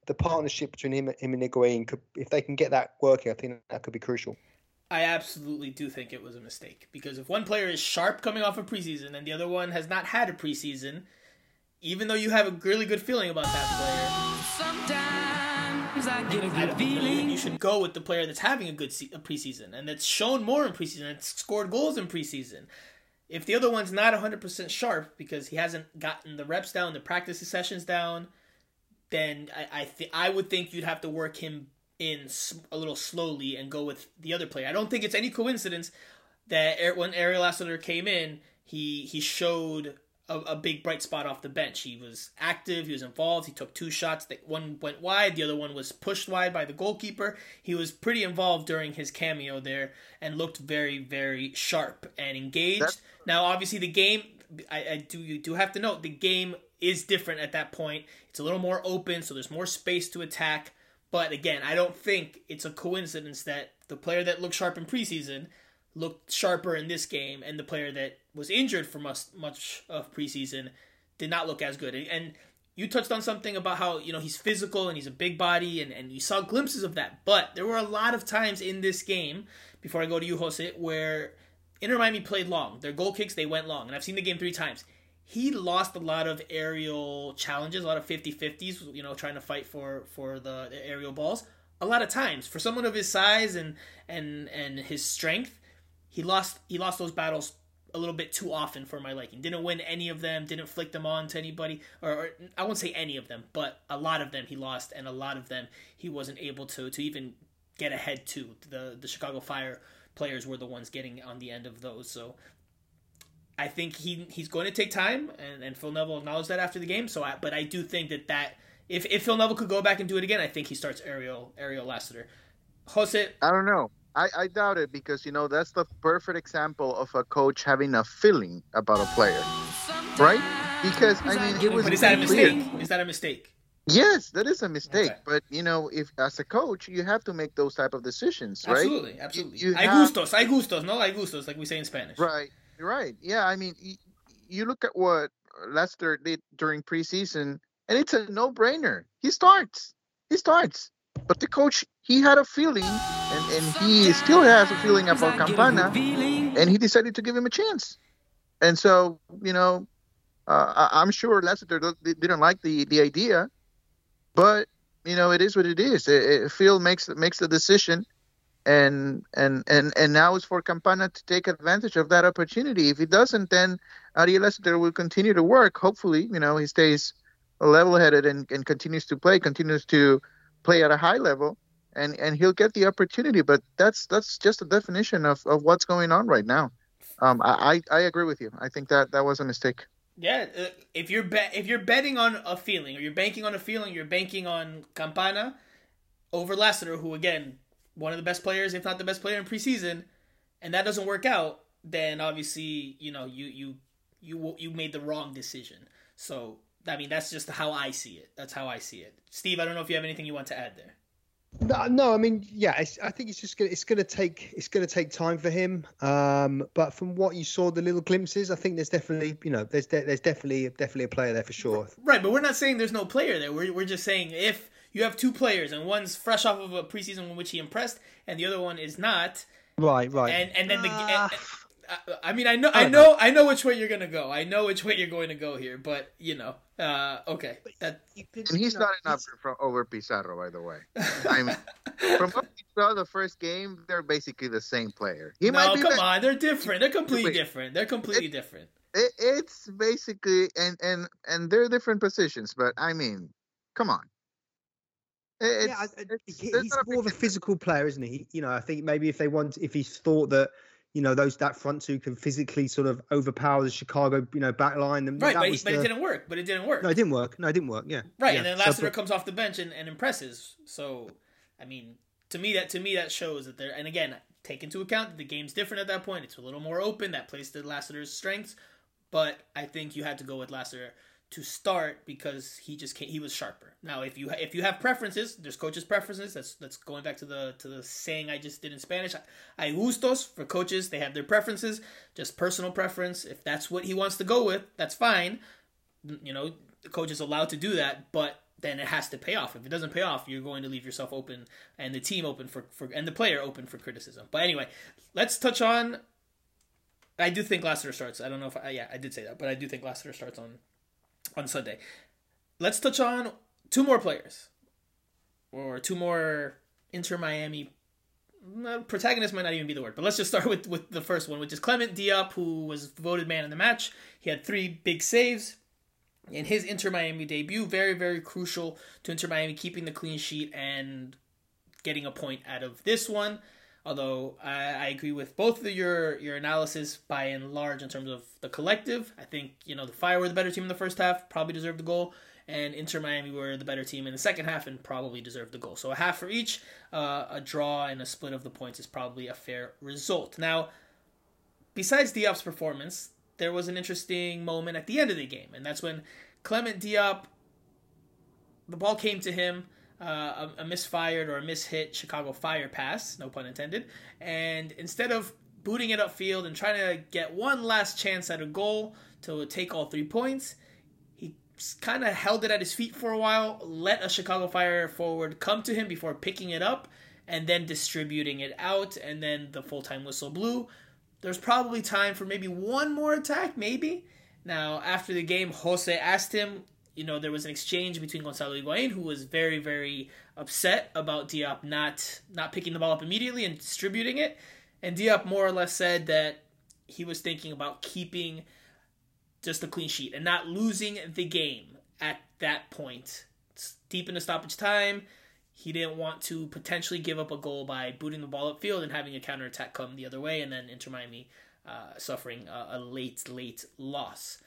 the partnership between him, him and Higuain could, if they can get that working, I think that could be crucial. I absolutely do think it was a mistake because if one player is sharp coming off a of preseason and the other one has not had a preseason, even though you have a really good feeling about that player, sometimes I get a good feeling. You should go with the player that's having a good se- a preseason and that's shown more in preseason and scored goals in preseason. If the other one's not 100% sharp because he hasn't gotten the reps down, the practice sessions down, then I I, th- I would think you'd have to work him in a little slowly and go with the other player. I don't think it's any coincidence that when Ariel Lassiter came in, he he showed a, a, big bright spot off the bench. He was active, he was involved, he took two shots. That one went wide, the other one was pushed wide by the goalkeeper. He was pretty involved during his cameo there and looked very, very sharp and engaged. That's- now, obviously, the game. I, I do you do have to note the game is different at that point. It's a little more open, so there's more space to attack. But again, I don't think it's a coincidence that the player that looked sharp in preseason looked sharper in this game, and the player that was injured for much much of preseason did not look as good. And you touched on something about how you know he's physical and he's a big body, and and you saw glimpses of that. But there were a lot of times in this game, before I go to you, Jose, where Inter Miami played long. Their goal kicks they went long, and I've seen the game three times. He lost a lot of aerial challenges, a lot of 50-50s, you know, trying to fight for for the, the aerial balls. A lot of times, for someone of his size and and and his strength, he lost he lost those battles a little bit too often for my liking. Didn't win any of them. Didn't flick them on to anybody, or, or, I won't say any of them, but a lot of them he lost, and a lot of them he wasn't able to to even get ahead to. The the Chicago Fire players were the ones getting on the end of those. So I think he he's going to take time, and, and Phil Neville acknowledged that after the game. So, I, but I do think that that if, if Phil Neville could go back and do it again, I think he starts Ariel Ariel Lassiter. Jose, I don't know. I, I doubt it because you know that's the perfect example of a coach having a feeling about a player, right? Because I mean, it was. But is that a clear. mistake? Is that a mistake? Yes, that is a mistake. Okay. But you know, if as a coach, you have to make those type of decisions, right? Absolutely, absolutely. you hay have- gustos, hay gustos, no hay gustos, like we say in Spanish. Right, right. Yeah, I mean, you, you look at what Lassiter did during preseason, and it's a no-brainer. He starts. He starts. But the coach, he had a feeling, and, and he still has a feeling about Campana, and he decided to give him a chance. And so, you know, uh, I, I'm sure they didn't like the, the idea, but you know, it is what it is. It, it, Phil makes makes the decision, and and and and now it's for Campana to take advantage of that opportunity. If he doesn't, then Ariel Lassiter will continue to work. Hopefully, you know, he stays level-headed and, and continues to play, continues to play at a high level, and and he'll get the opportunity. But that's that's just a definition of, of what's going on right now. Um, I, I I agree with you. I think that that was a mistake. Yeah, uh, if you're bet if you're betting on a feeling or you're banking on a feeling, you're banking on Campana over Lassiter, who again one of the best players, if not the best player in preseason, and that doesn't work out, then obviously you know you you you you made the wrong decision. So I mean that's just how I see it. That's how I see it. Steve, I don't know if you have anything you want to add there. No, no, I mean, yeah, it's, I think it's just gonna, it's gonna take, it's gonna take time for him. Um, but from what you saw, the little glimpses, I think there's definitely, you know, there's, de- there's definitely, definitely a player there for sure. Right, but we're not saying there's no player there. We're, we're just saying if you have two players and one's fresh off of a preseason in which he impressed and the other one is not, Right, right. and and then the Ah. and- I- I mean I know I I don't know I know which way you're gonna go. I know which way you're going to go here, but you know, uh, okay, that You could- And he's you know, not an upgrade from over Pizarro, by the way. I mean, from what we saw the first game, they're basically the same player. He no, might be come the- on, they're different. They're completely Wait. different. They're completely different. It, it's basically and and and they're different positions, but I mean, come on. It- yeah, I- It's, I- it's- he- he's more of a physical player, isn't he? You know, I think maybe if they want, if he's thought that, you know, those that front two can physically sort of overpower the Chicago, you know, back line, then Right, that but, but it didn't work. But it didn't work. No, it didn't work. No, it didn't work. Yeah. Right, yeah. and then So, Lassiter but- comes off the bench and, and impresses. So, I mean, to me that to me that shows that they're and again take into account that the game's different at that point. It's a little more open. That plays to Lassiter's strengths, but I think you had to go with Lassiter to start because he just can't, he was sharper. Now, if you if you have preferences, there's coaches' preferences. That's that's going back to the to the saying I just did in Spanish. Hay gustos for coaches. They have their preferences, just personal preference. If that's what he wants to go with, that's fine you know, the coach is allowed to do that, but then it has to pay off. If it doesn't pay off, you're going to leave yourself open and the team open for, for and the player open for criticism. But anyway, let's touch on. I do think Lassiter starts. I don't know if I, yeah I did say that, but I do think Lassiter starts on on Sunday. Let's touch on two more players, or two more Inter Miami. Protagonist might not even be the word, but let's just start with, with the first one, which is Clement Diop, who was voted man of the match. He had three big saves in his Inter Miami debut. Very, very crucial to Inter Miami keeping the clean sheet and getting a point out of this one. Although I, I agree with both of your your analysis by and large in terms of the collective. I think you know the Fire were the better team in the first half, probably deserved the goal, and Inter Miami were the better team in the second half and probably deserved the goal. So a half for each, uh, a draw and a split of the points is probably a fair result. Now, besides Diop's performance, there was an interesting moment at the end of the game, and that's when Clement Diop, the ball came to him, uh, a, a misfired or a mishit Chicago Fire pass, no pun intended, and instead of booting it upfield and trying to get one last chance at a goal to take all three points, he kind of held it at his feet for a while, let a Chicago Fire forward come to him before picking it up and then distributing it out, and then the full time whistle blew. There's probably time for maybe one more attack, maybe. Now, after the game, Jose asked him, you know, there was an exchange between Gonzalo Higuain, who was very, very upset about Diop not not picking the ball up immediately and distributing it. And Diop more or less said that he was thinking about keeping just a clean sheet and not losing the game at that point. It's deep in the stoppage time. He didn't want to potentially give up a goal by booting the ball upfield and having a counterattack come the other way, and then Inter Miami uh, suffering a, a late, late loss.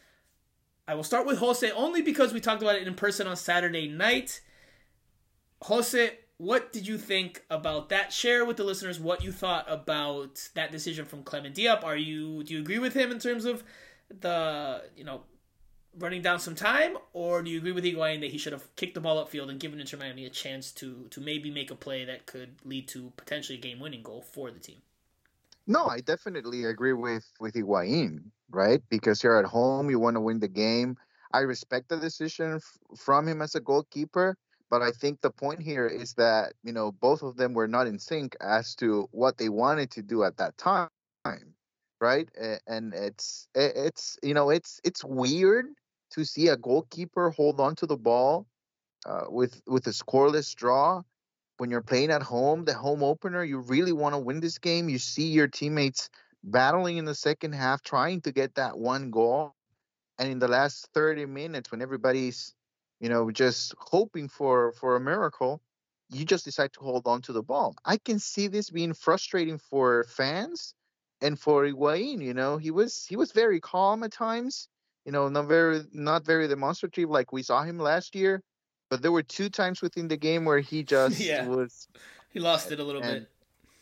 I will start with Jose only because we talked about it in person on Saturday night. Jose, what did you think about that? Share with the listeners what you thought about that decision from Clement Diop. Are you do you agree with him in terms of the you know running down some time, or do you agree with Higuain that he should have kicked the ball upfield and given Inter Miami a chance to to maybe make a play that could lead to potentially a game winning goal for the team? No, I definitely agree with with Higuain, right? Because you're at home, you want to win the game. I respect the decision f- from him as a goalkeeper, but I think the point here is that you know both of them were not in sync as to what they wanted to do at that time, right? And it's it's you know it's it's weird to see a goalkeeper hold on to the ball uh, with with a scoreless draw when you're playing at home, the home opener, you really want to win this game. You see your teammates battling in the second half, trying to get that one goal. And in the last 30 minutes, when everybody's, you know, just hoping for for a miracle, you just decide to hold on to the ball. I can see this being frustrating for fans and for Higuain. You know, he was he was very calm at times. You know, not very not very demonstrative like we saw him last year but there were two times within the game where he just yeah. was he lost it a little and, bit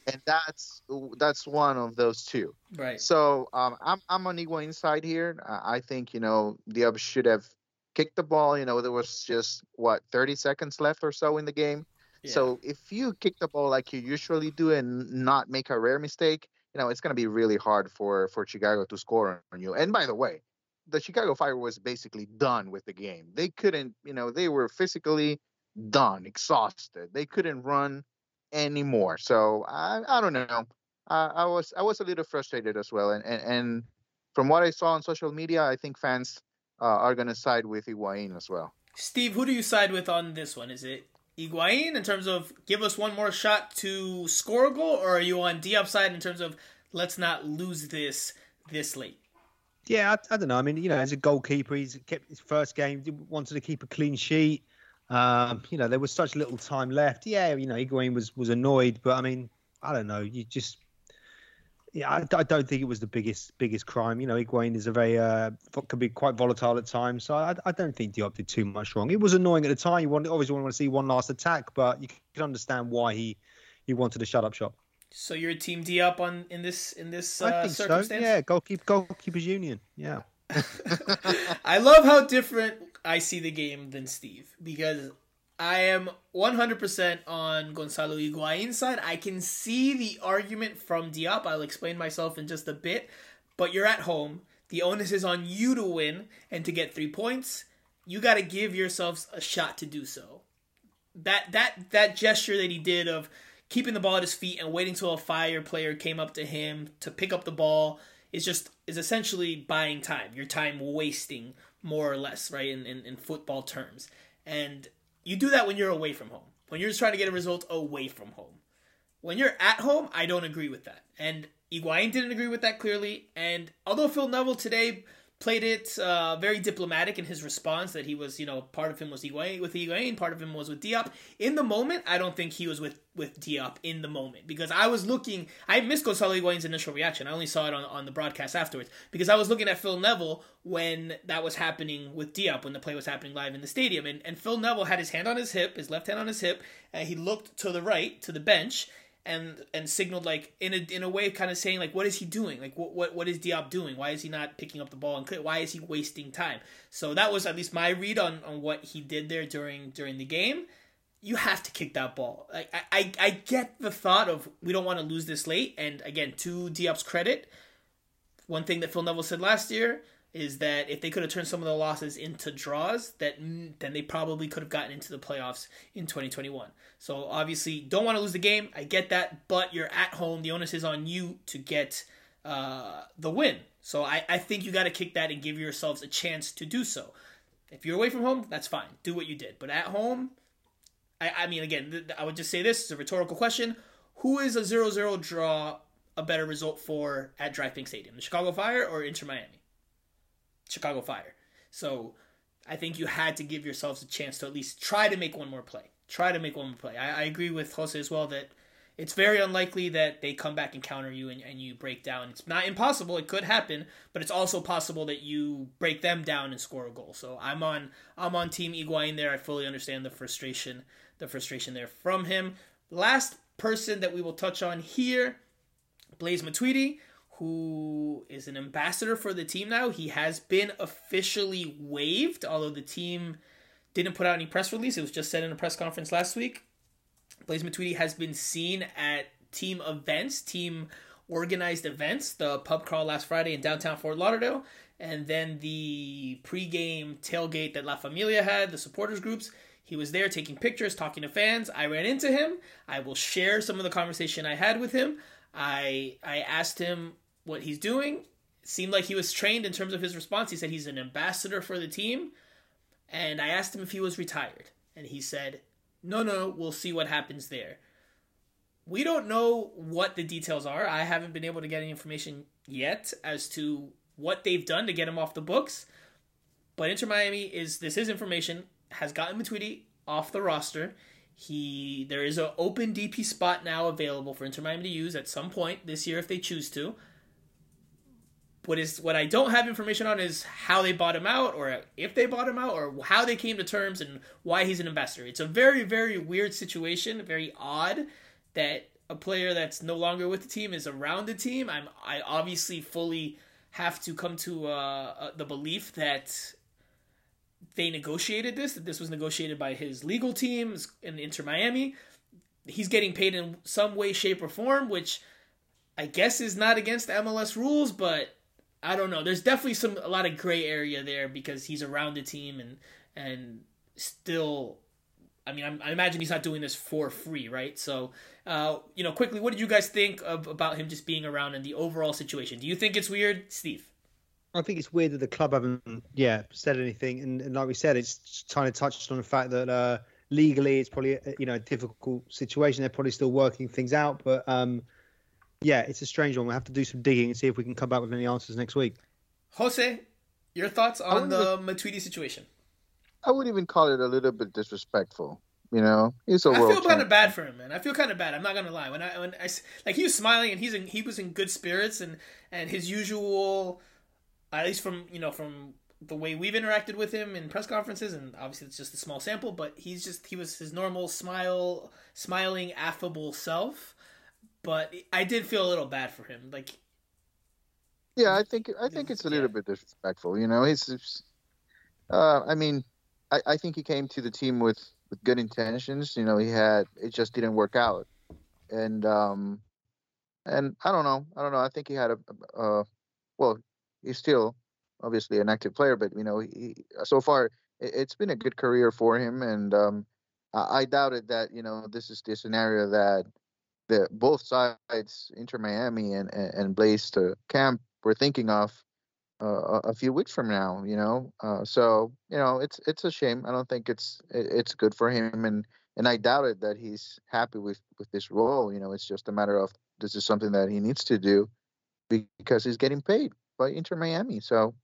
and that's that's one of those two right so um, i'm i'm on Higuain's inside here i think you know Diop should have kicked the ball you know there was just what 30 seconds left or so in the game yeah. so if you kick the ball like you usually do and not make a rare mistake you know it's going to be really hard for for chicago to score on you and by the way the Chicago Fire was basically done with the game. They couldn't, you know, they were physically done, exhausted. They couldn't run anymore. So I, I don't know. I, I was I was a little frustrated as well. And and, and from what I saw on social media, I think fans uh, are going to side with Higuain as well. Steve, who do you side with on this one? Is it Higuain in terms of give us one more shot to score a goal, or are you on Diop side in terms of let's not lose this this late? Yeah, I, I, don't know. I mean, you know, as a goalkeeper, he's kept his first game, wanted to keep a clean sheet. Um, you know, there was such little time left. Yeah, you know, Higuain was was annoyed, but I mean, I don't know. You just, yeah, I, I don't think it was the biggest biggest crime. You know, Higuain is a very uh, can be quite volatile at times, so I, I don't think Diop did too much wrong. It was annoying at the time. You want obviously want to see one last attack, but you can understand why he he wanted to shut up shop. So you're a team Diop on in this in this uh, circumstance? So. Yeah, goalkeeper goalkeepers union. Yeah. I love how different I see the game than Steve because I am 100% on Gonzalo Higuain's side. I can see the argument from Diop. I'll explain myself in just a bit. But you're at home. The onus is on you to win and to get three points. You got to give yourselves a shot to do so. That that that gesture that he did of keeping the ball at his feet and waiting till a fire player came up to him to pick up the ball is just is essentially buying time. Your time wasting more or less, right? In, in, in football terms. And you do that when you're away from home. When you're just trying to get a result away from home. When you're at home, I don't agree with that. And Higuain didn't agree with that clearly. And although Phil Neville today played it uh, very diplomatic in his response that he was, you know, part of him was Higuain, with Higuain, part of him was with Diop. In the moment, I don't think he was with, with Diop in the moment because I was looking, I missed Gonzalo Higuain's initial reaction. I only saw it on, on the broadcast afterwards because I was looking at Phil Neville when that was happening with Diop, when the play was happening live in the stadium. And, and Phil Neville had his hand on his hip, his left hand on his hip, and he looked to the right, to the bench, and and signaled like in a in a way kind of saying like what is he doing? Like what what what is Diop doing? Why is he not picking up the ball and why is he wasting time? So that was at least my read on on what he did there during during the game. You have to kick that ball. I I I get the thought of we don't want to lose this late and again to Diop's credit one thing that Phil Neville said last year is that if they could have turned some of the losses into draws, that then they probably could have gotten into the playoffs in 2021. So obviously, don't want to lose the game. I get that, but you're at home. The onus is on you to get uh, the win. So I, I think you got to kick that and give yourselves a chance to do so. If you're away from home, that's fine. Do what you did. But at home, I, I mean, again, I would just say this: it's a rhetorical question. Who is a 0-0 draw a better result for at PNK Stadium, the Chicago Fire or Inter Miami? Chicago Fire. So I think you had to give yourselves a chance to at least try to make one more play. Try to make one more play. I, I agree with Jose as well that it's very unlikely that they come back and counter you and, and you break down. It's not impossible; it could happen, but it's also possible that you break them down and score a goal. So I'm on I'm on Team Higuain there. I fully understand the frustration the frustration there from him. Last person that we will touch on here, Blaze Matuidi, who is an ambassador for the team now. He has been officially waived, although the team didn't put out any press release. It was just said in a press conference last week. Blaise Matuidi has been seen at team events, team organized events, the pub crawl last Friday in downtown Fort Lauderdale, and then the pregame tailgate that La Familia had, the supporters groups. He was there taking pictures, talking to fans. I ran into him. I will share some of the conversation I had with him. I I asked him what he's doing. Seemed like he was trained in terms of his response. He said he's an ambassador for the team. And I asked him if he was retired. And he said, no, no, we'll see what happens there. We don't know what the details are. I haven't been able to get any information yet as to what they've done to get him off the books. But Inter Miami is this is information has gotten Matuidi off the roster. He there is an open DP spot now available for Inter Miami to use at some point this year if they choose to. What is what I don't have information on is how they bought him out, or if they bought him out, or how they came to terms, and why he's an investor. It's a very very weird situation, very odd that a player that's no longer with the team is around the team. I'm I obviously fully have to come to uh, uh, the belief that they negotiated this, that this was negotiated by his legal teams in Inter Miami. He's getting paid in some way, shape, or form, which I guess is not against MLS rules, but I don't know. There's definitely some a lot of gray area there because he's around the team and and still. I mean, I'm, i imagine he's not doing this for free, right? So, uh, you know, quickly, what did you guys think of about him just being around and the overall situation? Do you think it's weird, Steve? I think it's weird that the club haven't, yeah, said anything. And, and like we said, it's kind of touched on the fact that uh, legally it's probably you know a difficult situation. They're probably still working things out, but um, yeah, it's a strange one. We'll have to do some digging and see if we can come back with any answers next week. Jose, your thoughts on the Matuidi situation? I would even call it a little bit disrespectful. You know, he's a I feel kind of bad for him, man. I feel kind of bad. I'm not gonna lie. When I when I like he was smiling and he's in, he was in good spirits and and his usual at least from you know from the way we've interacted with him in press conferences, and obviously it's just a small sample, but he's just he was his normal smile, smiling, affable self. But I did feel a little bad for him, like. Yeah, I think I think it's a little yeah. bit disrespectful. You know, he's. Uh, I mean, I, I think he came to the team with with good intentions. You know, he had it just didn't work out, and um, and I don't know, I don't know. I think he had a, well, he's still obviously an active player, but you know, he, so far it, has been a good career for him, and um, I, I doubted that you know this is the scenario that the both sides, Inter Miami and and, and Blaise to camp, were thinking of uh, a few weeks from now. You know, uh, so you know it's it's a shame. I don't think it's it's good for him, and and I doubt it that he's happy with with this role. You know, it's just a matter of this is something that he needs to do because he's getting paid by Inter Miami. So,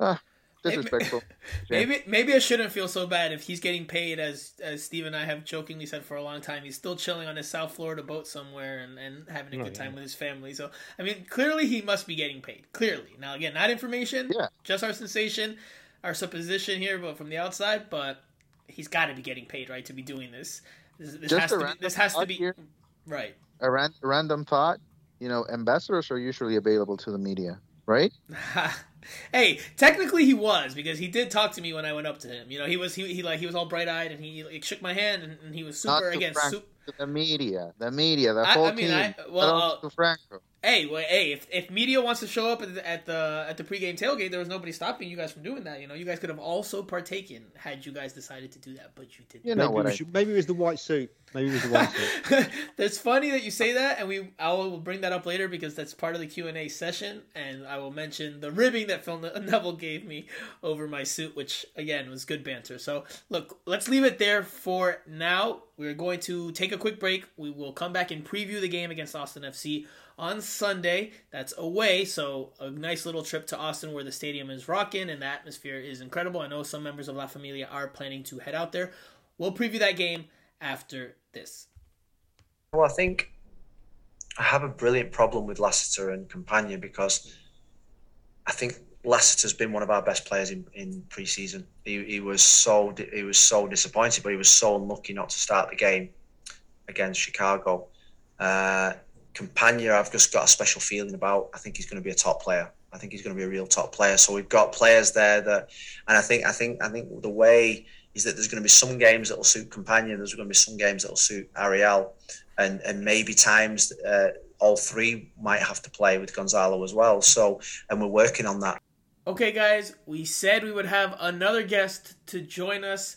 ah, disrespectful. maybe maybe I shouldn't feel so bad if he's getting paid as as Steve and I have jokingly said for a long time. He's still chilling on his South Florida boat somewhere and, and having a oh, good time yeah. with his family. So I mean, clearly he must be getting paid. Clearly, now again, not information. Yeah. Just our sensation, our supposition here, but from the outside. But he's got to be getting paid, right, to be doing this. This, this has to be. This has to be. Here. Right. A, ran, a random thought. You know, ambassadors are usually available to the media right? hey, technically he was because he did talk to me when I went up to him. You know, he was he, he like he was all bright eyed and he like, shook my hand and, and he was super against Super... The media, the media, the whole I mean, team. I, well, uh, Franco. Hey, well, hey, if, if media wants to show up at the, at the at the pregame tailgate, there was nobody stopping you guys from doing that. You know, you guys could have also partaken had you guys decided to do that, but you didn't. You know maybe what? I... Should, maybe it was the white suit. Maybe it was the white suit. That's funny that you say that, and we I will bring that up later because that's part of the Q and A session, and I will mention the ribbing that Phil Neville gave me over my suit, which again was good banter. So look, let's leave it there for now. We're going to take a quick break. We will come back and preview the game against Austin FC on Sunday. That's away, so a nice little trip to Austin where the stadium is rocking and the atmosphere is incredible. I know some members of La Familia are planning to head out there. We'll preview that game after this. Well, I think I have a brilliant problem with Lassiter and Campana because I think Lassiter's been one of our best players in, in pre-season. He, he was so he was so disappointed, but he was so unlucky not to start the game against Chicago. Uh, Campana, I've just got a special feeling about. I think he's going to be a top player. I think he's going to be a real top player. So we've got players there that, and I think I think I think the way is that there's going to be some games that will suit Campana. There's going to be some games that will suit Ariel, and and maybe times uh, all three might have to play with Gonzalo as well. So and we're working on that. Okay, guys, we said we would have another guest to join us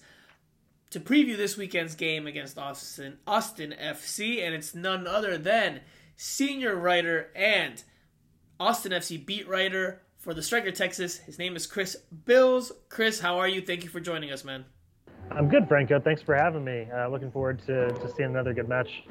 to preview this weekend's game against Austin Austin FC, and it's none other than senior writer and Austin FC beat writer for the Striker Texas. His name is Chris Bils. Chris, how are you? Thank you for joining us, man. I'm good, Franco. Thanks for having me. Uh, looking forward to, to seeing another good match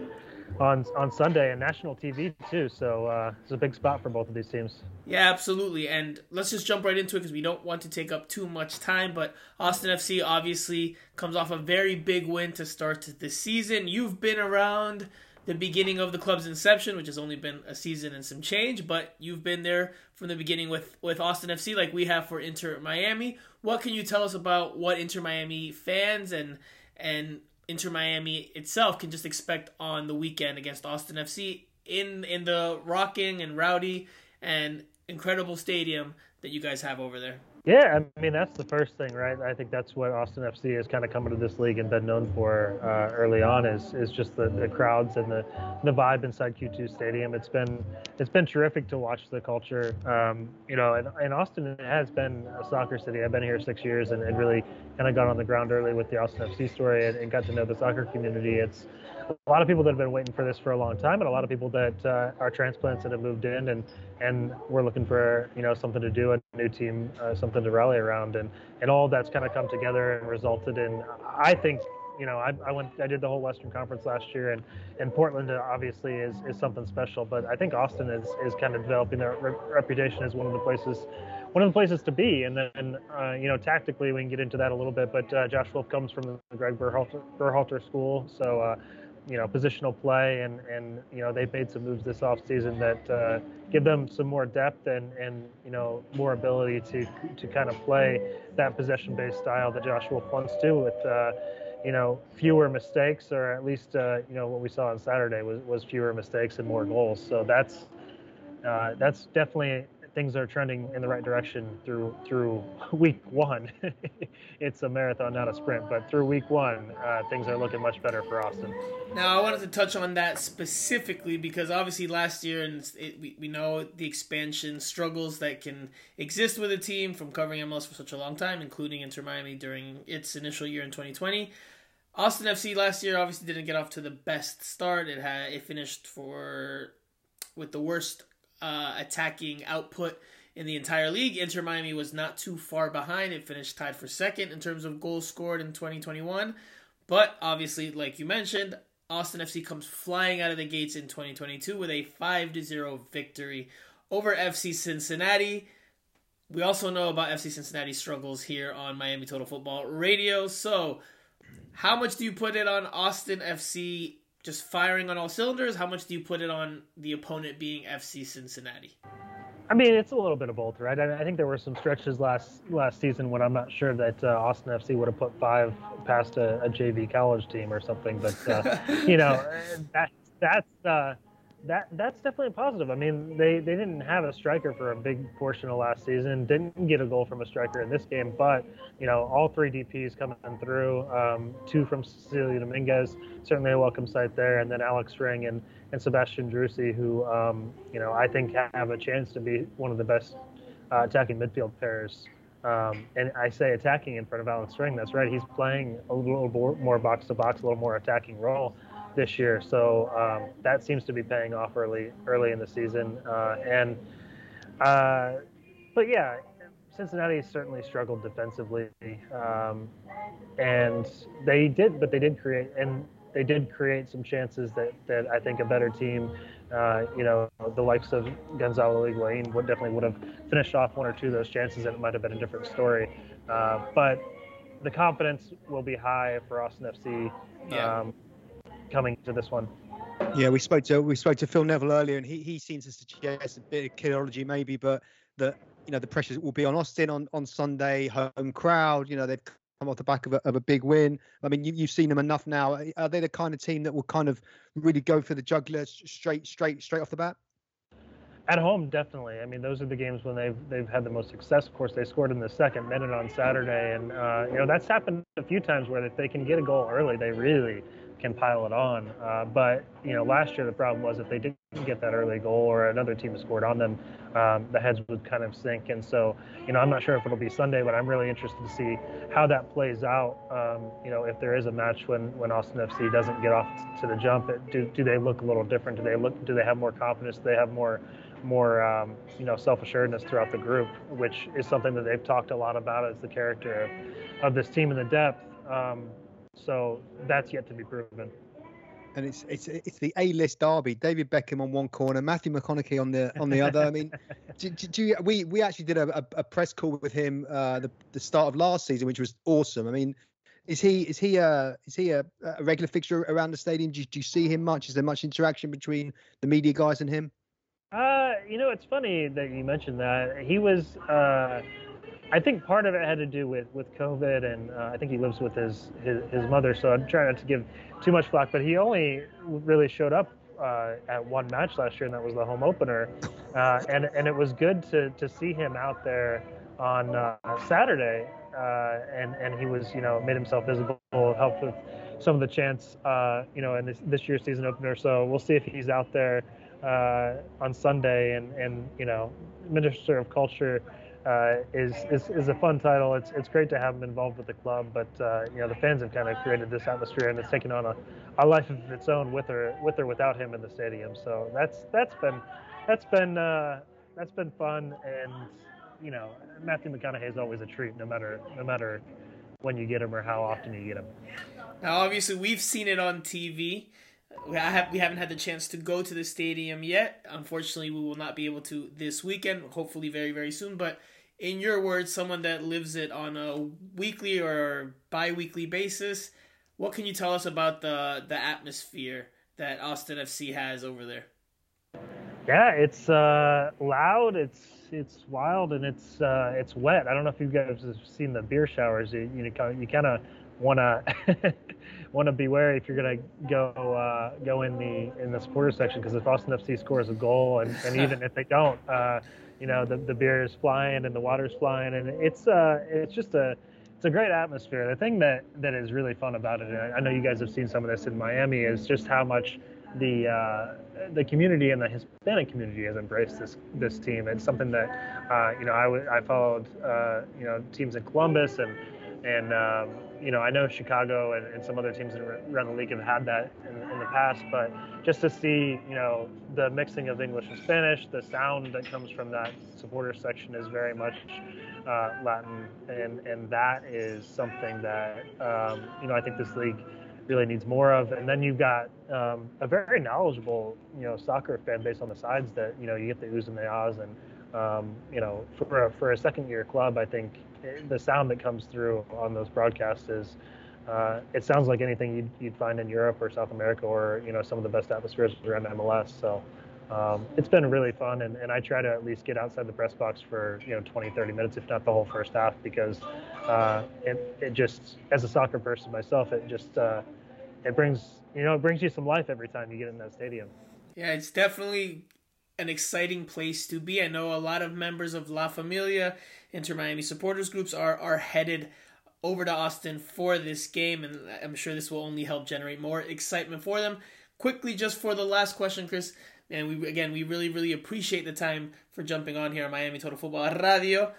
on on Sunday and national TV too. So uh, it's a big spot for both of these teams. Yeah, absolutely. And let's just jump right into it because we don't want to take up too much time. But Austin FC obviously comes off a very big win to start the season. You've been around the beginning of the club's inception, which has only been a season and some change, but you've been there from the beginning with, with Austin FC, like we have for Inter Miami. What can you tell us about what Inter Miami fans and and Inter Miami itself can just expect on the weekend against Austin FC in in the rocking and rowdy and incredible stadium that you guys have over there? Yeah, I mean that's the first thing, right? I think that's what Austin FC has kind of come into this league and been known for uh, early on is is just the, the crowds and the the vibe inside Q2 Stadium. It's been it's been terrific to watch the culture. Um, you know, and, and Austin has been a soccer city. I've been here six years and, and really kind of got on the ground early with the Austin FC story and, and got to know the soccer community. It's a lot of people that have been waiting for this for a long time, and a lot of people that uh, are transplants that have moved in, and and we're looking for you know something to do, a new team, uh, something to rally around, and and all that's kind of come together and resulted in, I think. You know, I, I went, I did the whole Western Conference last year, and, and Portland obviously is, is something special. But I think Austin is, is kind of developing their re- reputation as one of the places one of the places to be. And then, uh, you know, tactically, we can get into that a little bit. But uh, Josh Wolff comes from the Greg Berhalter, Berhalter School, so uh, you know positional play and and you know they've made some moves this offseason that uh, give them some more depth and and you know more ability to to kind of play that possession based style that Josh Wolff wants to with uh, you know fewer mistakes or at least uh, you know what we saw on Saturday was was fewer mistakes and more goals. So that's uh, that's definitely things are trending in the right direction through through week one. it's a marathon, not a sprint, but through week one, uh, things are looking much better for Austin. Now, I wanted to touch on that specifically because obviously last year, and it, we, we know the expansion struggles that can exist with a team from covering MLS for such a long time, including Inter Miami during its initial year in 2020. Austin FC last year obviously didn't get off to the best start. It had it finished for with the worst uh, attacking output in the entire league. Inter Miami was not too far behind. It finished tied for second in terms of goals scored in 2021. But obviously, like you mentioned, Austin FC comes flying out of the gates in 2022 with a 5 0 victory over FC Cincinnati. We also know about FC Cincinnati's struggles here on Miami Total Football Radio. So, how much do you put it on Austin FC just firing on all cylinders? How much do you put it on the opponent being FC Cincinnati? I mean, it's a little bit of both, right? I, think there were some stretches last last season when I'm not sure that uh, Austin FC would have put five past a, a JV college team or something, but uh, you know, that that's uh, that that's definitely positive. I mean, they they didn't have a striker for a big portion of last season. Didn't get a goal from a striker in this game, but you know, all three DPS coming through. Um, two from Cecilio Dominguez, certainly a welcome sight there, and then Alex Ring and and Sebastian Driussi, who um, you know I think have a chance to be one of the best uh, attacking midfield pairs. Um, and I say attacking in front of Alex Ring. That's right. He's playing a little more box to box, a little more attacking role this year. So um, that seems to be paying off early early in the season. Uh, and uh, but yeah, Cincinnati certainly struggled defensively, um, and they did, but they did create and they did create some chances that that I think a better team. Uh, you know, the likes of Gonzalo Higuain would definitely would have finished off one or two of those chances, and it might have been a different story. Uh, but the confidence will be high for Austin FC. Yeah. Coming to this one. Yeah, we spoke to we spoke to Phil Neville earlier, and he he seems to suggest a bit of kidology maybe, but that you know the pressure will be on Austin on on Sunday, home crowd. You know they've come off the back of a, of a big win. I mean, you, you've seen them enough now. Are they the kind of team that will kind of really go for the juggler straight straight straight off the bat? At home, definitely. I mean, those are the games when they've they've had the most success. Of course, they scored in the second minute on Saturday, and uh, you know that's happened a few times where if they can get a goal early, they really can pile it on. Uh, but you know, last year the problem was if they didn't get that early goal or another team scored on them, um, the heads would kind of sink. And so, you know, I'm not sure if it'll be Sunday, but I'm really interested to see how that plays out. Um, you know, if there is a match when when Austin FC doesn't get off to the jump, do do they look a little different? Do they look? Do they have more confidence? Do they have more more um, you know self-assuredness throughout the group, which is something that they've talked a lot about as the character of, of this team in the depth. Um, so that's yet to be proven. And it's it's it's the A-list derby. David Beckham on one corner, Matthew McConaughey on the on the other. I mean, do, do, do you, we we actually did a, a, press call with him uh, the the start of last season, which was awesome. I mean, is he is he a is he a, a regular fixture around the stadium? Do you, do you see him much? Is there much interaction between the media guys and him? Uh, you know, it's funny that you mentioned that. He was, uh, I think part of it had to do with, with COVID, and uh, I think he lives with his, his, his mother, so I'm trying not to give too much flack, but he only really showed up uh, at one match last year, and that was the home opener. Uh, and, and it was good to, to see him out there on uh, Saturday, uh, and, and he was, you know, made himself visible, helped with some of the chants, uh, you know, in this, this year's season opener. So we'll see if he's out there on Sunday, and and you know, Minister of Culture uh, is, is is a fun title. It's it's great to have him involved with the club, but uh, you know, the fans have kind of created this atmosphere, and it's taken on a, a life of its own with or with or without him in the stadium. So that's that's been that's been uh, that's been fun, and you know, Matthew McConaughey is always a treat, no matter no matter when you get him or how often you get him. Now, obviously, we've seen it on TV we have we haven't had the chance to go to the stadium yet. Unfortunately, we will not be able to this weekend. Hopefully, very very soon. But in your words, someone that lives it on a weekly or bi-weekly basis, what can you tell us about the the atmosphere that Austin FC has over there? Yeah, it's uh, loud. It's it's wild and it's uh, it's wet. I don't know if you guys have seen the beer showers. You you, kind of want to want to be wary if you're going to go uh, go in the in the supporter section because if Austin FC scores a goal and, and even if they don't, uh, you know the, the beer is flying and the water's flying and it's uh it's just a it's a great atmosphere. The thing that that is really fun about it, and I know you guys have seen some of this in Miami, is just how much the uh, the community and the Hispanic community has embraced this this team. It's something that uh, you know I, w- I followed uh, you know teams in Columbus and and um, you know, I know Chicago and, and some other teams around the league have had that in, in, the past, but just to see, you know, the mixing of English and Spanish, the sound that comes from that supporter section is very much uh, Latin, and and that is something that um, you know I think this league really needs more of. And then you've got um, a very knowledgeable, you know, soccer fan base on the sides that you know you get the oohs and the ahs and um, you know, for a, for a second year club, I think the sound that comes through on those broadcasts is uh, it sounds like anything you'd, you'd, find in Europe or South America or you know some of the best atmospheres around MLS. So um, it's been really fun, and, and I try to at least get outside the press box for you know 20, 30 minutes, if not the whole first half, because uh, it it just as a soccer person myself, it just uh, it brings you know it brings you some life every time you get in that stadium. Yeah, it's definitely an exciting place to be. I know a lot of members of La Familia Inter Miami supporters groups are are headed over to Austin for this game, and I'm sure this will only help generate more excitement for them. Quickly, just for the last question, Chris, and we again we really really appreciate the time for jumping on here on Miami Total Football Radio.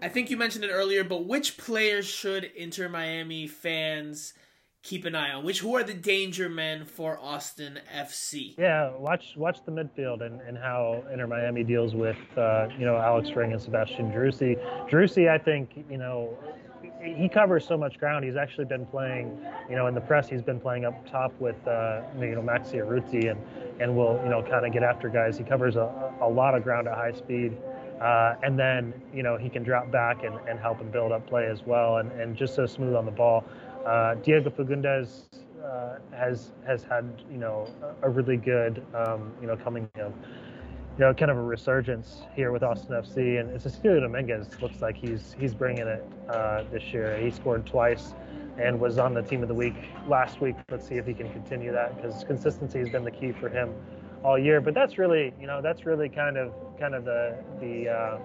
I think you mentioned it earlier, but which players should Inter Miami fans keep an eye on? Which who are the danger men for Austin FC? Yeah, watch watch the midfield and, and how Inter Miami deals with uh, you know Alex Ring and Sebastian Driussi. Driussi, I think you know he covers so much ground. He's actually been playing, you know, in the press. He's been playing up top with, uh, you know, Maxi Urruti and and will, you know, kind of get after guys. He covers a, a lot of ground at high speed, uh, and then, you know, he can drop back and, and help and build up play as well, and, and just so smooth on the ball. Uh, Diego Fagundez uh, has has had you know a really good um, you know coming of you know kind of a resurgence here with Austin FC and Cecilio Dominguez looks like he's he's bringing it uh, this year. He scored twice and was on the team of the week last week. Let's see if he can continue that because consistency has been the key for him all year. But that's really you know that's really kind of kind of the the uh,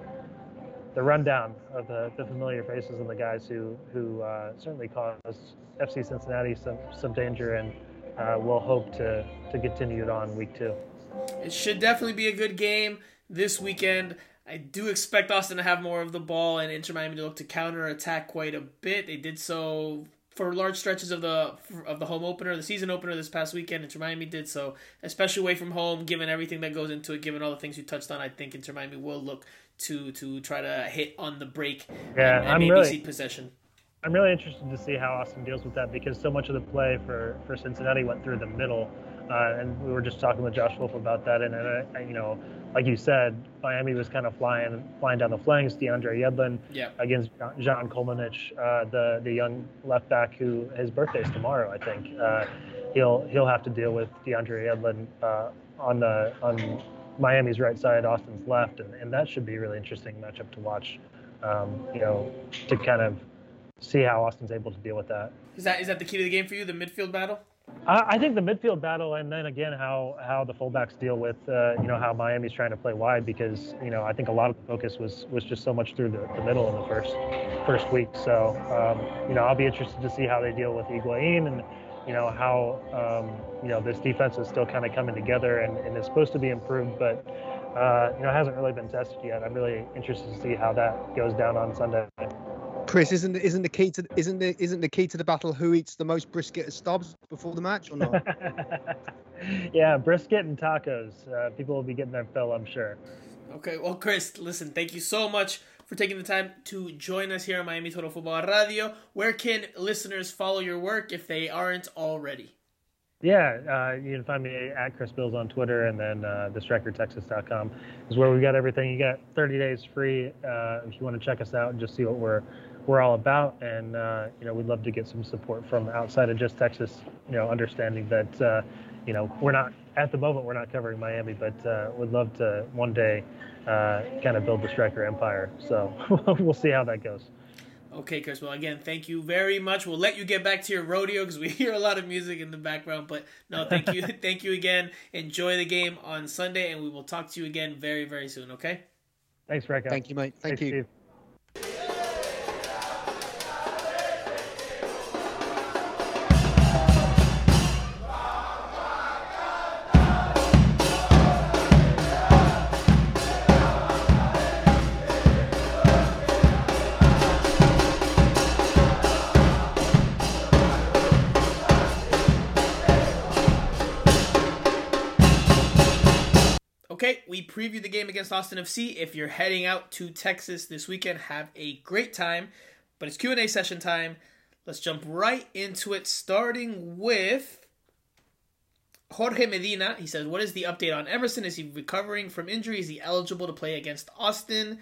the rundown of the, the familiar faces and the guys who who uh, certainly caused FC Cincinnati some some danger, and uh, we'll hope to to continue it on week two. It should definitely be a good game this weekend. I do expect Austin to have more of the ball and Inter Miami to look to counter attack quite a bit. They did so for large stretches of the of the home opener, the season opener this past weekend. Inter Miami did so, especially away from home. Given everything that goes into it, given all the things you touched on, I think Inter Miami will look to to try to hit on the break. Yeah, and, and I'm maybe really see possession. I'm really interested to see how Austin deals with that because so much of the play for for Cincinnati went through the middle, uh, and we were just talking with Josh Wolff about that. And, and uh, you know, like you said, Miami was kind of flying flying down the flanks. DeAndre Yedlin Yeah. against Zan Kolmanic, uh, the the young left back who his birthday's tomorrow. I think uh, he'll he'll have to deal with DeAndre Yedlin uh, on the on Miami's right side, Austin's left, and, and that should be a really interesting matchup to watch. Um, you know, to kind of see how Austin's able to deal with that. Is that is that the key to the game for you? The midfield battle. I I think the midfield battle, and then again how how the fullbacks deal with uh, you know how Miami's trying to play wide because you know I think a lot of the focus was was just so much through the, the middle in the first first week. So um, you know I'll be interested to see how they deal with Higuain and you know how um, you know this defense is still kind of coming together and, and is supposed to be improved, but uh, you know hasn't really been tested yet. I'm really interested to see how that goes down on Sunday. Chris, isn't isn't the key to isn't the isn't the key to the battle who eats the most brisket at Stubbs before the match or not? yeah, brisket and tacos. Uh, people will be getting their fill, I'm sure. Okay, well, Chris, listen, thank you so much for taking the time to join us here on Miami Total Football Radio. Where can listeners follow your work if they aren't already? Yeah, uh, you can find me at Chris Bils on Twitter, and then uh, thestrikertexas.com is where we've got everything. You got 30 days free uh, if you want to check us out and just see what we're we're all about. And uh, you know, we'd love to get some support from outside of just Texas. You know, understanding that uh, you know we're not at the moment we're not covering Miami, but uh, would love to one day uh, kind of build the striker empire. So we'll see how that goes. Okay, Chris. Well, again, thank you very much. We'll let you get back to your rodeo because we hear a lot of music in the background. But no, thank you, thank you again. Enjoy the game on Sunday, and we will talk to you again very, very soon. Okay. Thanks, Rekka. Thank you, mate. Thank Thanks, you. Steve. Previewed the game against Austin FC. If you're heading out to Texas this weekend, have a great time. But it's Q&A session time. Let's jump right into it starting with Jorge Medina. He says, "What is the update on Emerson? Is he recovering from injury? Is he eligible to play against Austin?"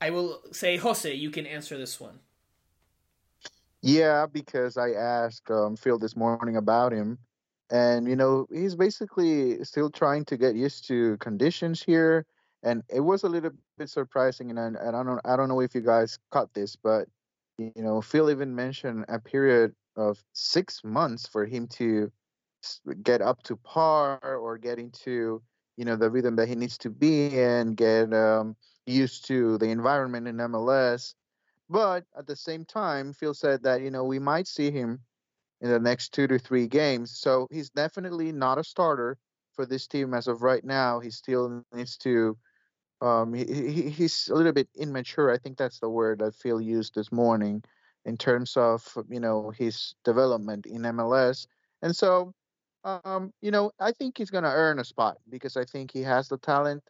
I will say, Jose, you can answer this one. Yeah, because I asked um, Phil this morning about him, and you know he's basically still trying to get used to conditions here, and it was a little bit surprising. And I, and I don't I don't know if you guys caught this, but you know Phil even mentioned a period of six months for him to get up to par or get into you know the rhythm that he needs to be in, get um, used to the environment in MLS. But at the same time, Phil said that you know we might see him in the next two to three games. So he's definitely not a starter for this team as of right now. He still needs to. Um, he, he, he's a little bit immature. I think that's the word that Phil used this morning in terms of you know his development in MLS. And so, um, you know, I think he's going to earn a spot because I think he has the talent.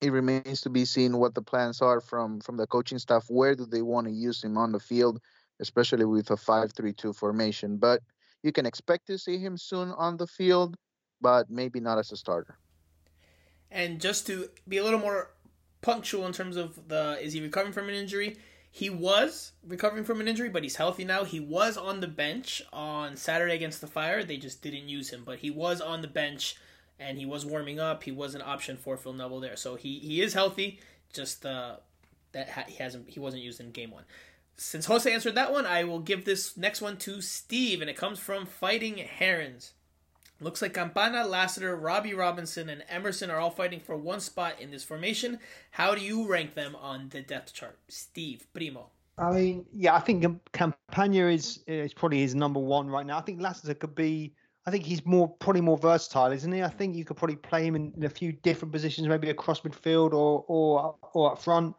It remains to be seen what the plans are from from the coaching staff. Where do they want to use him on the field? Especially with a 5-3-2 formation. But you can expect to see him soon on the field, but maybe not as a starter. And just to be a little more punctual in terms of the is he recovering from an injury? He was recovering from an injury, but he's healthy now. He was on the bench on Saturday against the Fire. They just didn't use him, but he was on the bench and he was warming up. He was an option for Phil Neville there, so he he is healthy. Just uh, that ha- he hasn't he wasn't used in game one. Since Jose answered that one, I will give this next one to Steve, and it comes from Fighting Herons. Looks like Campana, Lassiter, Robbie Robinson, and Emerson are all fighting for one spot in this formation. How do you rank them on the depth chart? Steve, primo. I mean, yeah, I think Campana is is probably his number one right now. I think Lassiter could be. I think he's more probably more versatile, isn't he? I think you could probably play him in, in a few different positions, maybe across midfield or or or up front.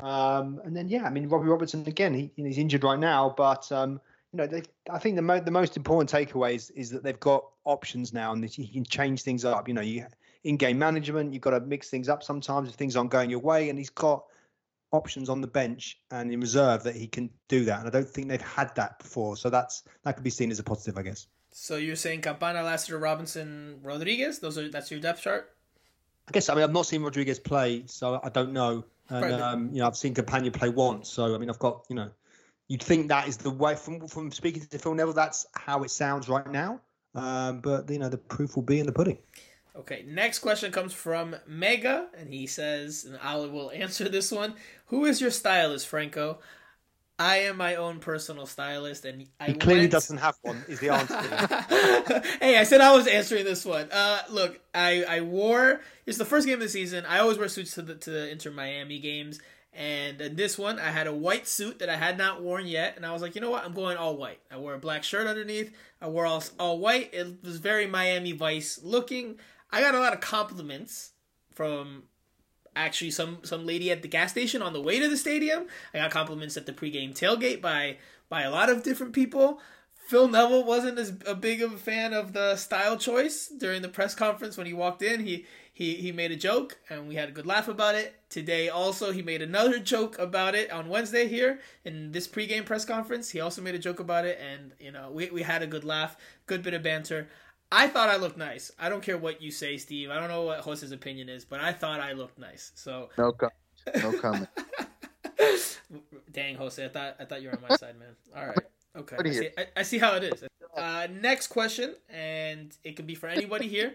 Um, and then yeah, I mean Robbie Robertson again, he, he's injured right now, but um, you know, they, I think the mo- the most important takeaway is, is that they've got options now and that you can change things up. You know, you in game management, you've got to mix things up sometimes if things aren't going your way, and he's got options on the bench and in reserve that he can do that. And I don't think they've had that before, so that's that could be seen as a positive, I guess. So you're saying Campana, Lassiter, Robinson, Rodriguez? Those are that's your depth chart. I guess I mean I've not seen Rodriguez play, so I don't know. And um, you know I've seen Campana play once, so I mean I've got you know you'd think that is the way from from speaking to Phil Neville. That's how it sounds right now. Um, but you know the proof will be in the pudding. Okay, next question comes from Mega, and he says, and I will answer this one. Who is your stylist, Franco? I am my own personal stylist, and I he clearly went... doesn't have one. Is the answer? hey, I said I was answering this one. Uh, look, I I wore. It's the first game of the season. I always wear suits to the to the Inter Miami games, and in this one, I had a white suit that I had not worn yet, and I was like, you know what? I'm going all white. I wore a black shirt underneath. I wore all all white. It was very Miami Vice looking. I got a lot of compliments from actually some some lady at the gas station on the way to the stadium. I got compliments at the pregame tailgate by by a lot of different people. Phil Neville wasn't as a big of a fan of the style choice during the press conference when he walked in. He he he made a joke and we had a good laugh about it. Today also he made another joke about it on Wednesday here in this pregame press conference. He also made a joke about it and you know we we had a good laugh, good bit of banter. I thought I looked nice. I don't care what you say, Steve. I don't know what Jose's opinion is, but I thought I looked nice. So no comment. No comment. Dang, Jose, I thought I thought you were on my side, man. All right, okay. I see, I, I see how it is. Uh, next question, and it could be for anybody here.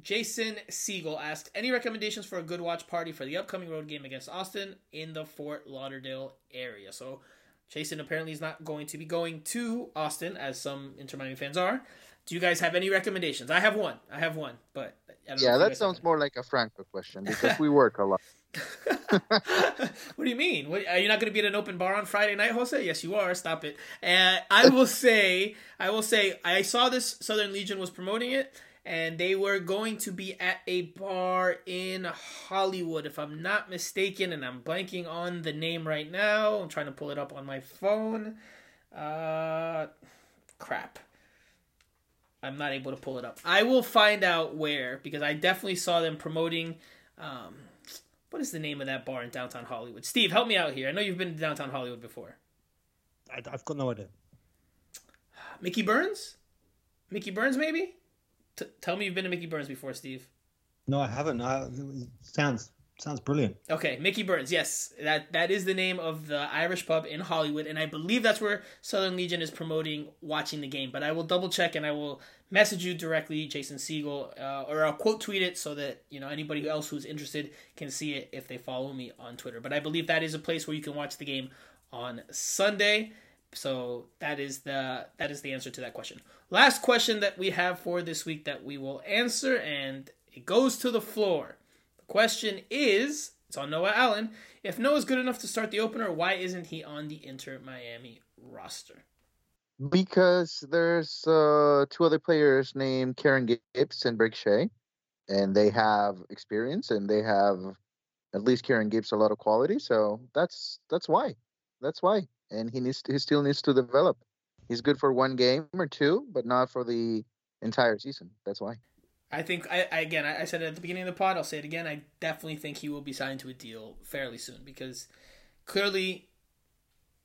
Jason Siegel asked, any recommendations for a good watch party for the upcoming road game against Austin in the Fort Lauderdale area? So, Jason apparently is not going to be going to Austin, as some Inter Miami fans are. Do you guys have any recommendations? I have one. I have one, but yeah, that sounds more like a Franco question because we work a lot. what do you mean? What, are you not going to be at an open bar on Friday night, Jose? Yes, you are. Stop it. And I will say, I will say, I saw this Southern Legion was promoting it and they were going to be at a bar in Hollywood, if I'm not mistaken, and I'm blanking on the name right now. I'm trying to pull it up on my phone. Uh, crap. I'm not able to pull it up. I will find out where because I definitely saw them promoting. Um, what is the name of that bar in downtown Hollywood? Steve, help me out here. I know you've been to downtown Hollywood before. I, have got no idea. Mickey Byrne's? Mickey Byrne's, maybe? T- tell me you've been to Mickey Byrne's before, Steve. No, I haven't. I, sounds sounds brilliant. Okay, Mickey Byrne's. Yes, that that is the name of the Irish pub in Hollywood, and I believe that's where Southern Legion is promoting watching the game. But I will double check and I will message you directly, Jason Siegel, uh, or I'll quote tweet it so that you know anybody else who's interested can see it if they follow me on Twitter. But I believe that is a place where you can watch the game on Sunday. So that is the that is the answer to that question. Last question that we have for this week that we will answer, and it goes to the floor. The question is it's on Noah Allen. If Noah's good enough to start the opener, why isn't he on the Inter Miami roster? Because there's uh, two other players named Kieran Gibbs and Brek Shea, and they have experience and they have at least Kieran Gibbs a lot of quality. So that's that's why. That's why and he needs to, he still needs to develop. He's good for one game or two, but not for the entire season. That's why. I think I, I again I, said it at the beginning of the pod. I'll say it again. I definitely think he will be signed to a deal fairly soon because clearly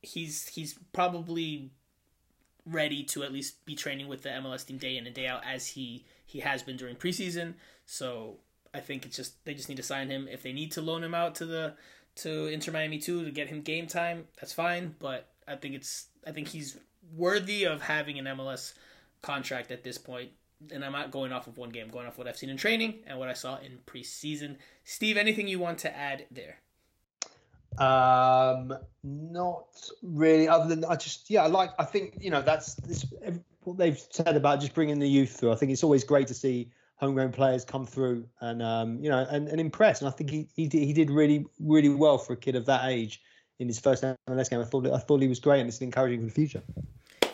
he's he's probably ready to at least be training with the MLS team day in and day out as he he has been during preseason. So I think it's just they just need to sign him. If they need to loan him out to the to Inter Miami too to get him game time. That's fine, but I think it's I think he's worthy of having an MLS contract at this point. And I'm not going off of one game, going off what I've seen in training and what I saw in preseason. Steve, anything you want to add there? Um, not really. Other than I just yeah, I like. I think you know that's this, what they've said about just bringing the youth through. I think it's always great to see homegrown players come through and um, you know and, and impress. And I think he he did, he did really really well for a kid of that age in his first MLS game. I thought I thought he was great and it's encouraging for the future.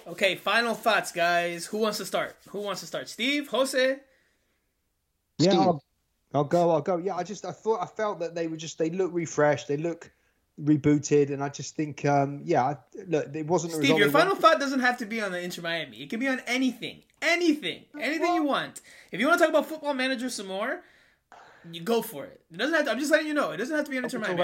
Okay, final thoughts, guys. Who wants to start? Who wants to start? Steve, Jose. Yeah, I'll, I'll, go. I'll go. Yeah, I just I thought I felt that they were just they look refreshed. They look rebooted, and I just think, um, yeah, look, it wasn't. Steve, your final thought doesn't have to be on the Inter Miami. It can be on anything, anything, anything you want. If you want to talk about Football Manager some more, you go for it. It doesn't have to. I'm just letting you know. It doesn't have to be on Inter Miami.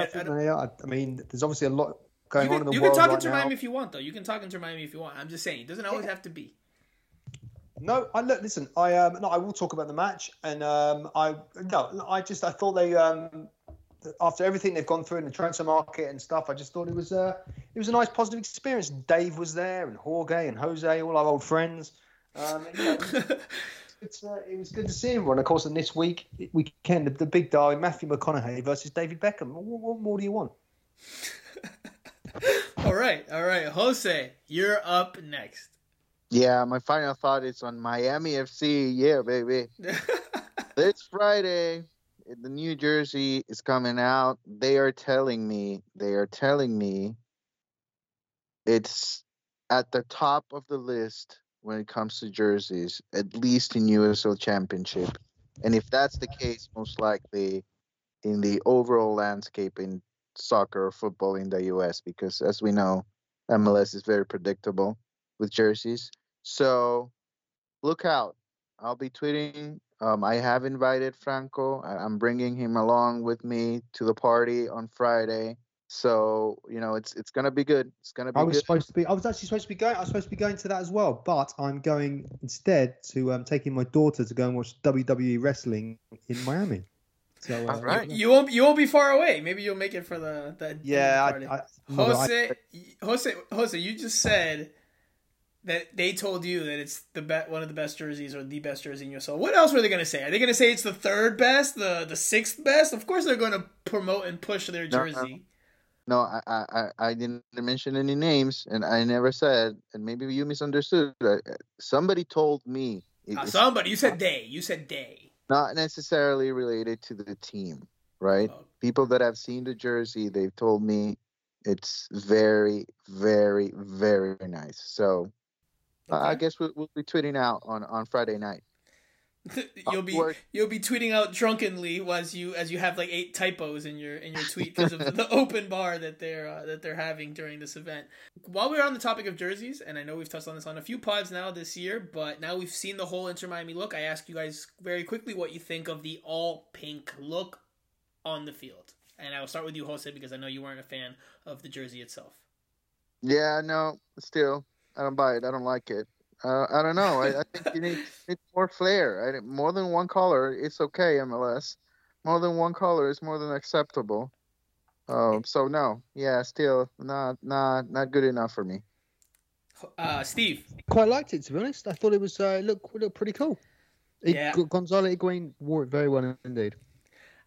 I, I, I, mean, there's obviously a lot going can, on in the you world. You can talk right Inter. Miami if you want, though. You can talk Inter Miami if you want. I'm just saying, it doesn't always have to be. No, I look. Listen, I um, no, I will talk about the match, and um, I no, I just I thought they um, after everything they've gone through in the transfer market and stuff, I just thought it was a it was a nice positive experience. Dave was there, and Jorge and Jose, all our old friends. Um, and, you know, it's, uh, it was good to see everyone. Of course, and this week weekend, the, the big derby, Matthew McConaughey versus David Beckham. What, what more do you want? all right, all right, Jose, you're up next. Yeah, my final thought is on Miami FC. Yeah, baby. this Friday, the New Jersey is coming out. They are telling me, they are telling me it's at the top of the list when it comes to jerseys, at least in USL Championship. And if that's the case, most likely in the overall landscape in soccer or football in the US, because as we know, MLS is very predictable with jerseys. So look out. I'll be tweeting. Um, I have invited Franco. I, am bringing him along with me to the party on Friday. So you know, it's it's gonna be good. It's gonna be. I was good. supposed to be. I was actually supposed to be going. I was supposed to be going to that as well, but I'm going instead to um, taking my daughter to go and watch WWE wrestling in Miami. So, uh, All right. You won't you won't be far away. Maybe you'll make it for the the Yeah, party. I, I, Jose, Jose, Jose, you just said that they told you that it's the be- one of the best jerseys or the best jersey in your soul. What else were they going to say? Are they going to say it's the third best, the the sixth best? Of course, they're going to promote and push their jersey. No, I, I, I didn't mention any names, and I never said. And maybe you misunderstood. Somebody told me. Uh, somebody, you said they. You said they. Not necessarily related to the team, right? Oh. People that have seen the jersey, they've told me it's very, very, very nice. So Okay. Uh, I guess we'll, we'll, be tweeting out on, on Friday night. you'll be you'll be tweeting out drunkenly as you as you have like eight typos in your in your tweet because of the open bar that they're uh, that they're having during this event. While we're on the topic of jerseys, and I know we've touched on this on a few pods now this year, but now we've seen the whole Inter Miami look. I ask you guys very quickly what you think of the all pink look on the field, and I will start with you, Jose, because I know you weren't a fan of the jersey itself. Yeah, no, still I don't buy it. I don't like it. Uh, I don't know. I, I think you need, need more flair. I, more than one color, it's okay. MLS. More than one color is more than acceptable. Um, so no, yeah, still not not not good enough for me. Uh, Steve, quite liked it to be honest. I thought it was uh, look look pretty cool. It, yeah, Gonzalo Higuain wore it very well indeed.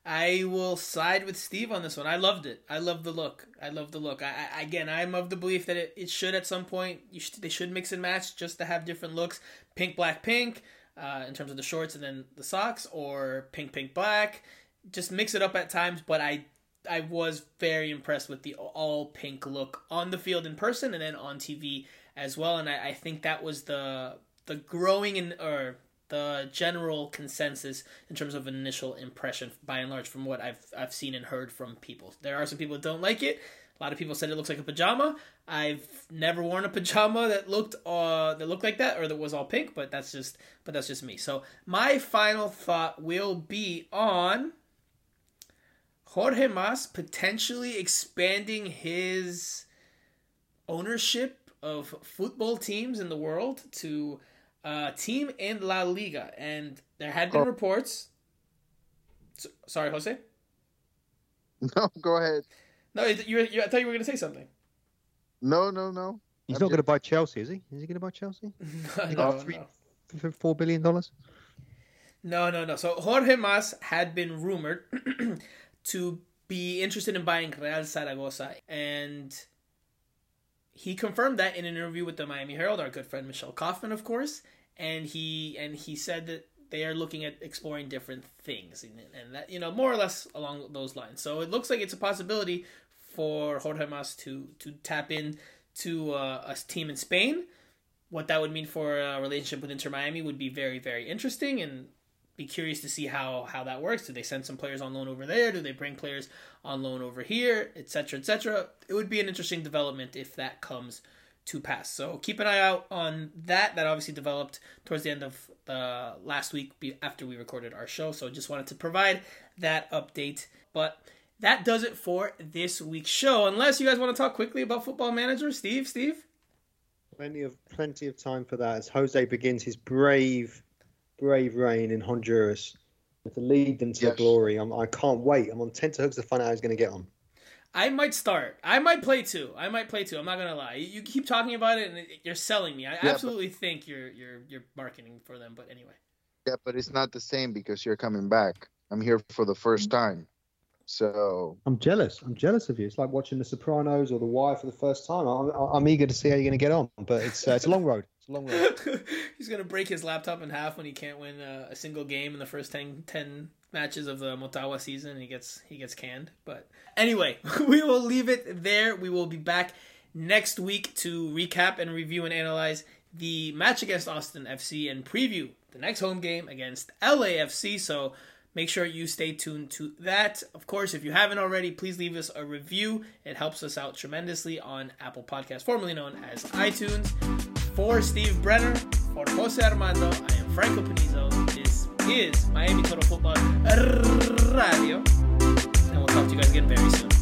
I will side with Steve on this one. I loved it. I love the look. I love the look. I, I again, I'm of the belief that it, it should at some point. They should mix and match just to have different looks. Pink, black, pink, uh, in terms of the shorts and then the socks, or pink, pink, black. Just mix it up at times. But I I was very impressed with the all pink look on the field in person and then on TV as well. And I, I think that was the the growing in or the general consensus in terms of initial impression by and large from what I've I've seen and heard from people. There are some people that don't like it. A lot of people said it looks like a pajama. I've never worn a pajama that looked uh that looked like that or that was all pink, but that's just but that's just me. So my final thought will be on Jorge Mas potentially expanding his ownership of football teams in the world to uh, team in La Liga, and there had been oh. reports. So, sorry, Jose. No, go ahead. No, you, you, I thought you were going to say something. No, no, no. He's I'm not going to buy Chelsea, is he? Is he going to buy Chelsea? no, He no, three- no. For four billion dollars? No, no, no. So Jorge Mas had been rumored to be interested in buying Real Zaragoza, and he confirmed that in an interview with the Miami Herald, our good friend Michelle Kaufman, of course, and he and he said that they are looking at exploring different things, and, and that you know more or less along those lines. So it looks like it's a possibility for Jorge Mas to to tap in to uh, a team in Spain. What that would mean for a relationship with Inter Miami would be very, very interesting, and be curious to see how how that works. Do they send some players on loan over there? Do they bring players on loan over here, etc., etc.? It would be an interesting development if that comes to pass. So keep an eye out on that. That obviously developed towards the end of the last week after we recorded our show. So just wanted to provide that update. But that does it for this week's show. Unless you guys want to talk quickly about Football Manager, Steve. Steve. Plenty of plenty of time for that as Jose begins his brave, brave reign in Honduras to lead them to Yes. glory. I'm, I can't wait. I'm on tenterhooks to find out how he's going to get on. I might start. I might play too. I might play too. I'm not gonna lie. You keep talking about it, and you're selling me. I but- absolutely think you're you're you're marketing for them. But anyway, Yeah, but it's not the same because you're coming back. I'm here for the first time. So I'm jealous. I'm jealous of you. It's like watching The Sopranos or The Wire for the first time. I'm, I'm eager to see how you're going to get on, but it's uh, it's a long road. It's a long road. he's gonna break his laptop in half when he can't win uh, a single game in the first 10, 10 matches of the Motagua season. And he gets he gets canned. But anyway, we will leave it there. We will be back next week to recap and review and analyze the match against Austin FC and preview the next home game against LAFC. So make sure you stay tuned to that. Of course, if you haven't already, please leave us a review. It helps us out tremendously on Apple Podcasts, formerly known as iTunes. For Steve Brenner, for Jose Armando, I am Franco Panizo. Is Miami Total Football Radio. And we'll talk to you guys again very soon.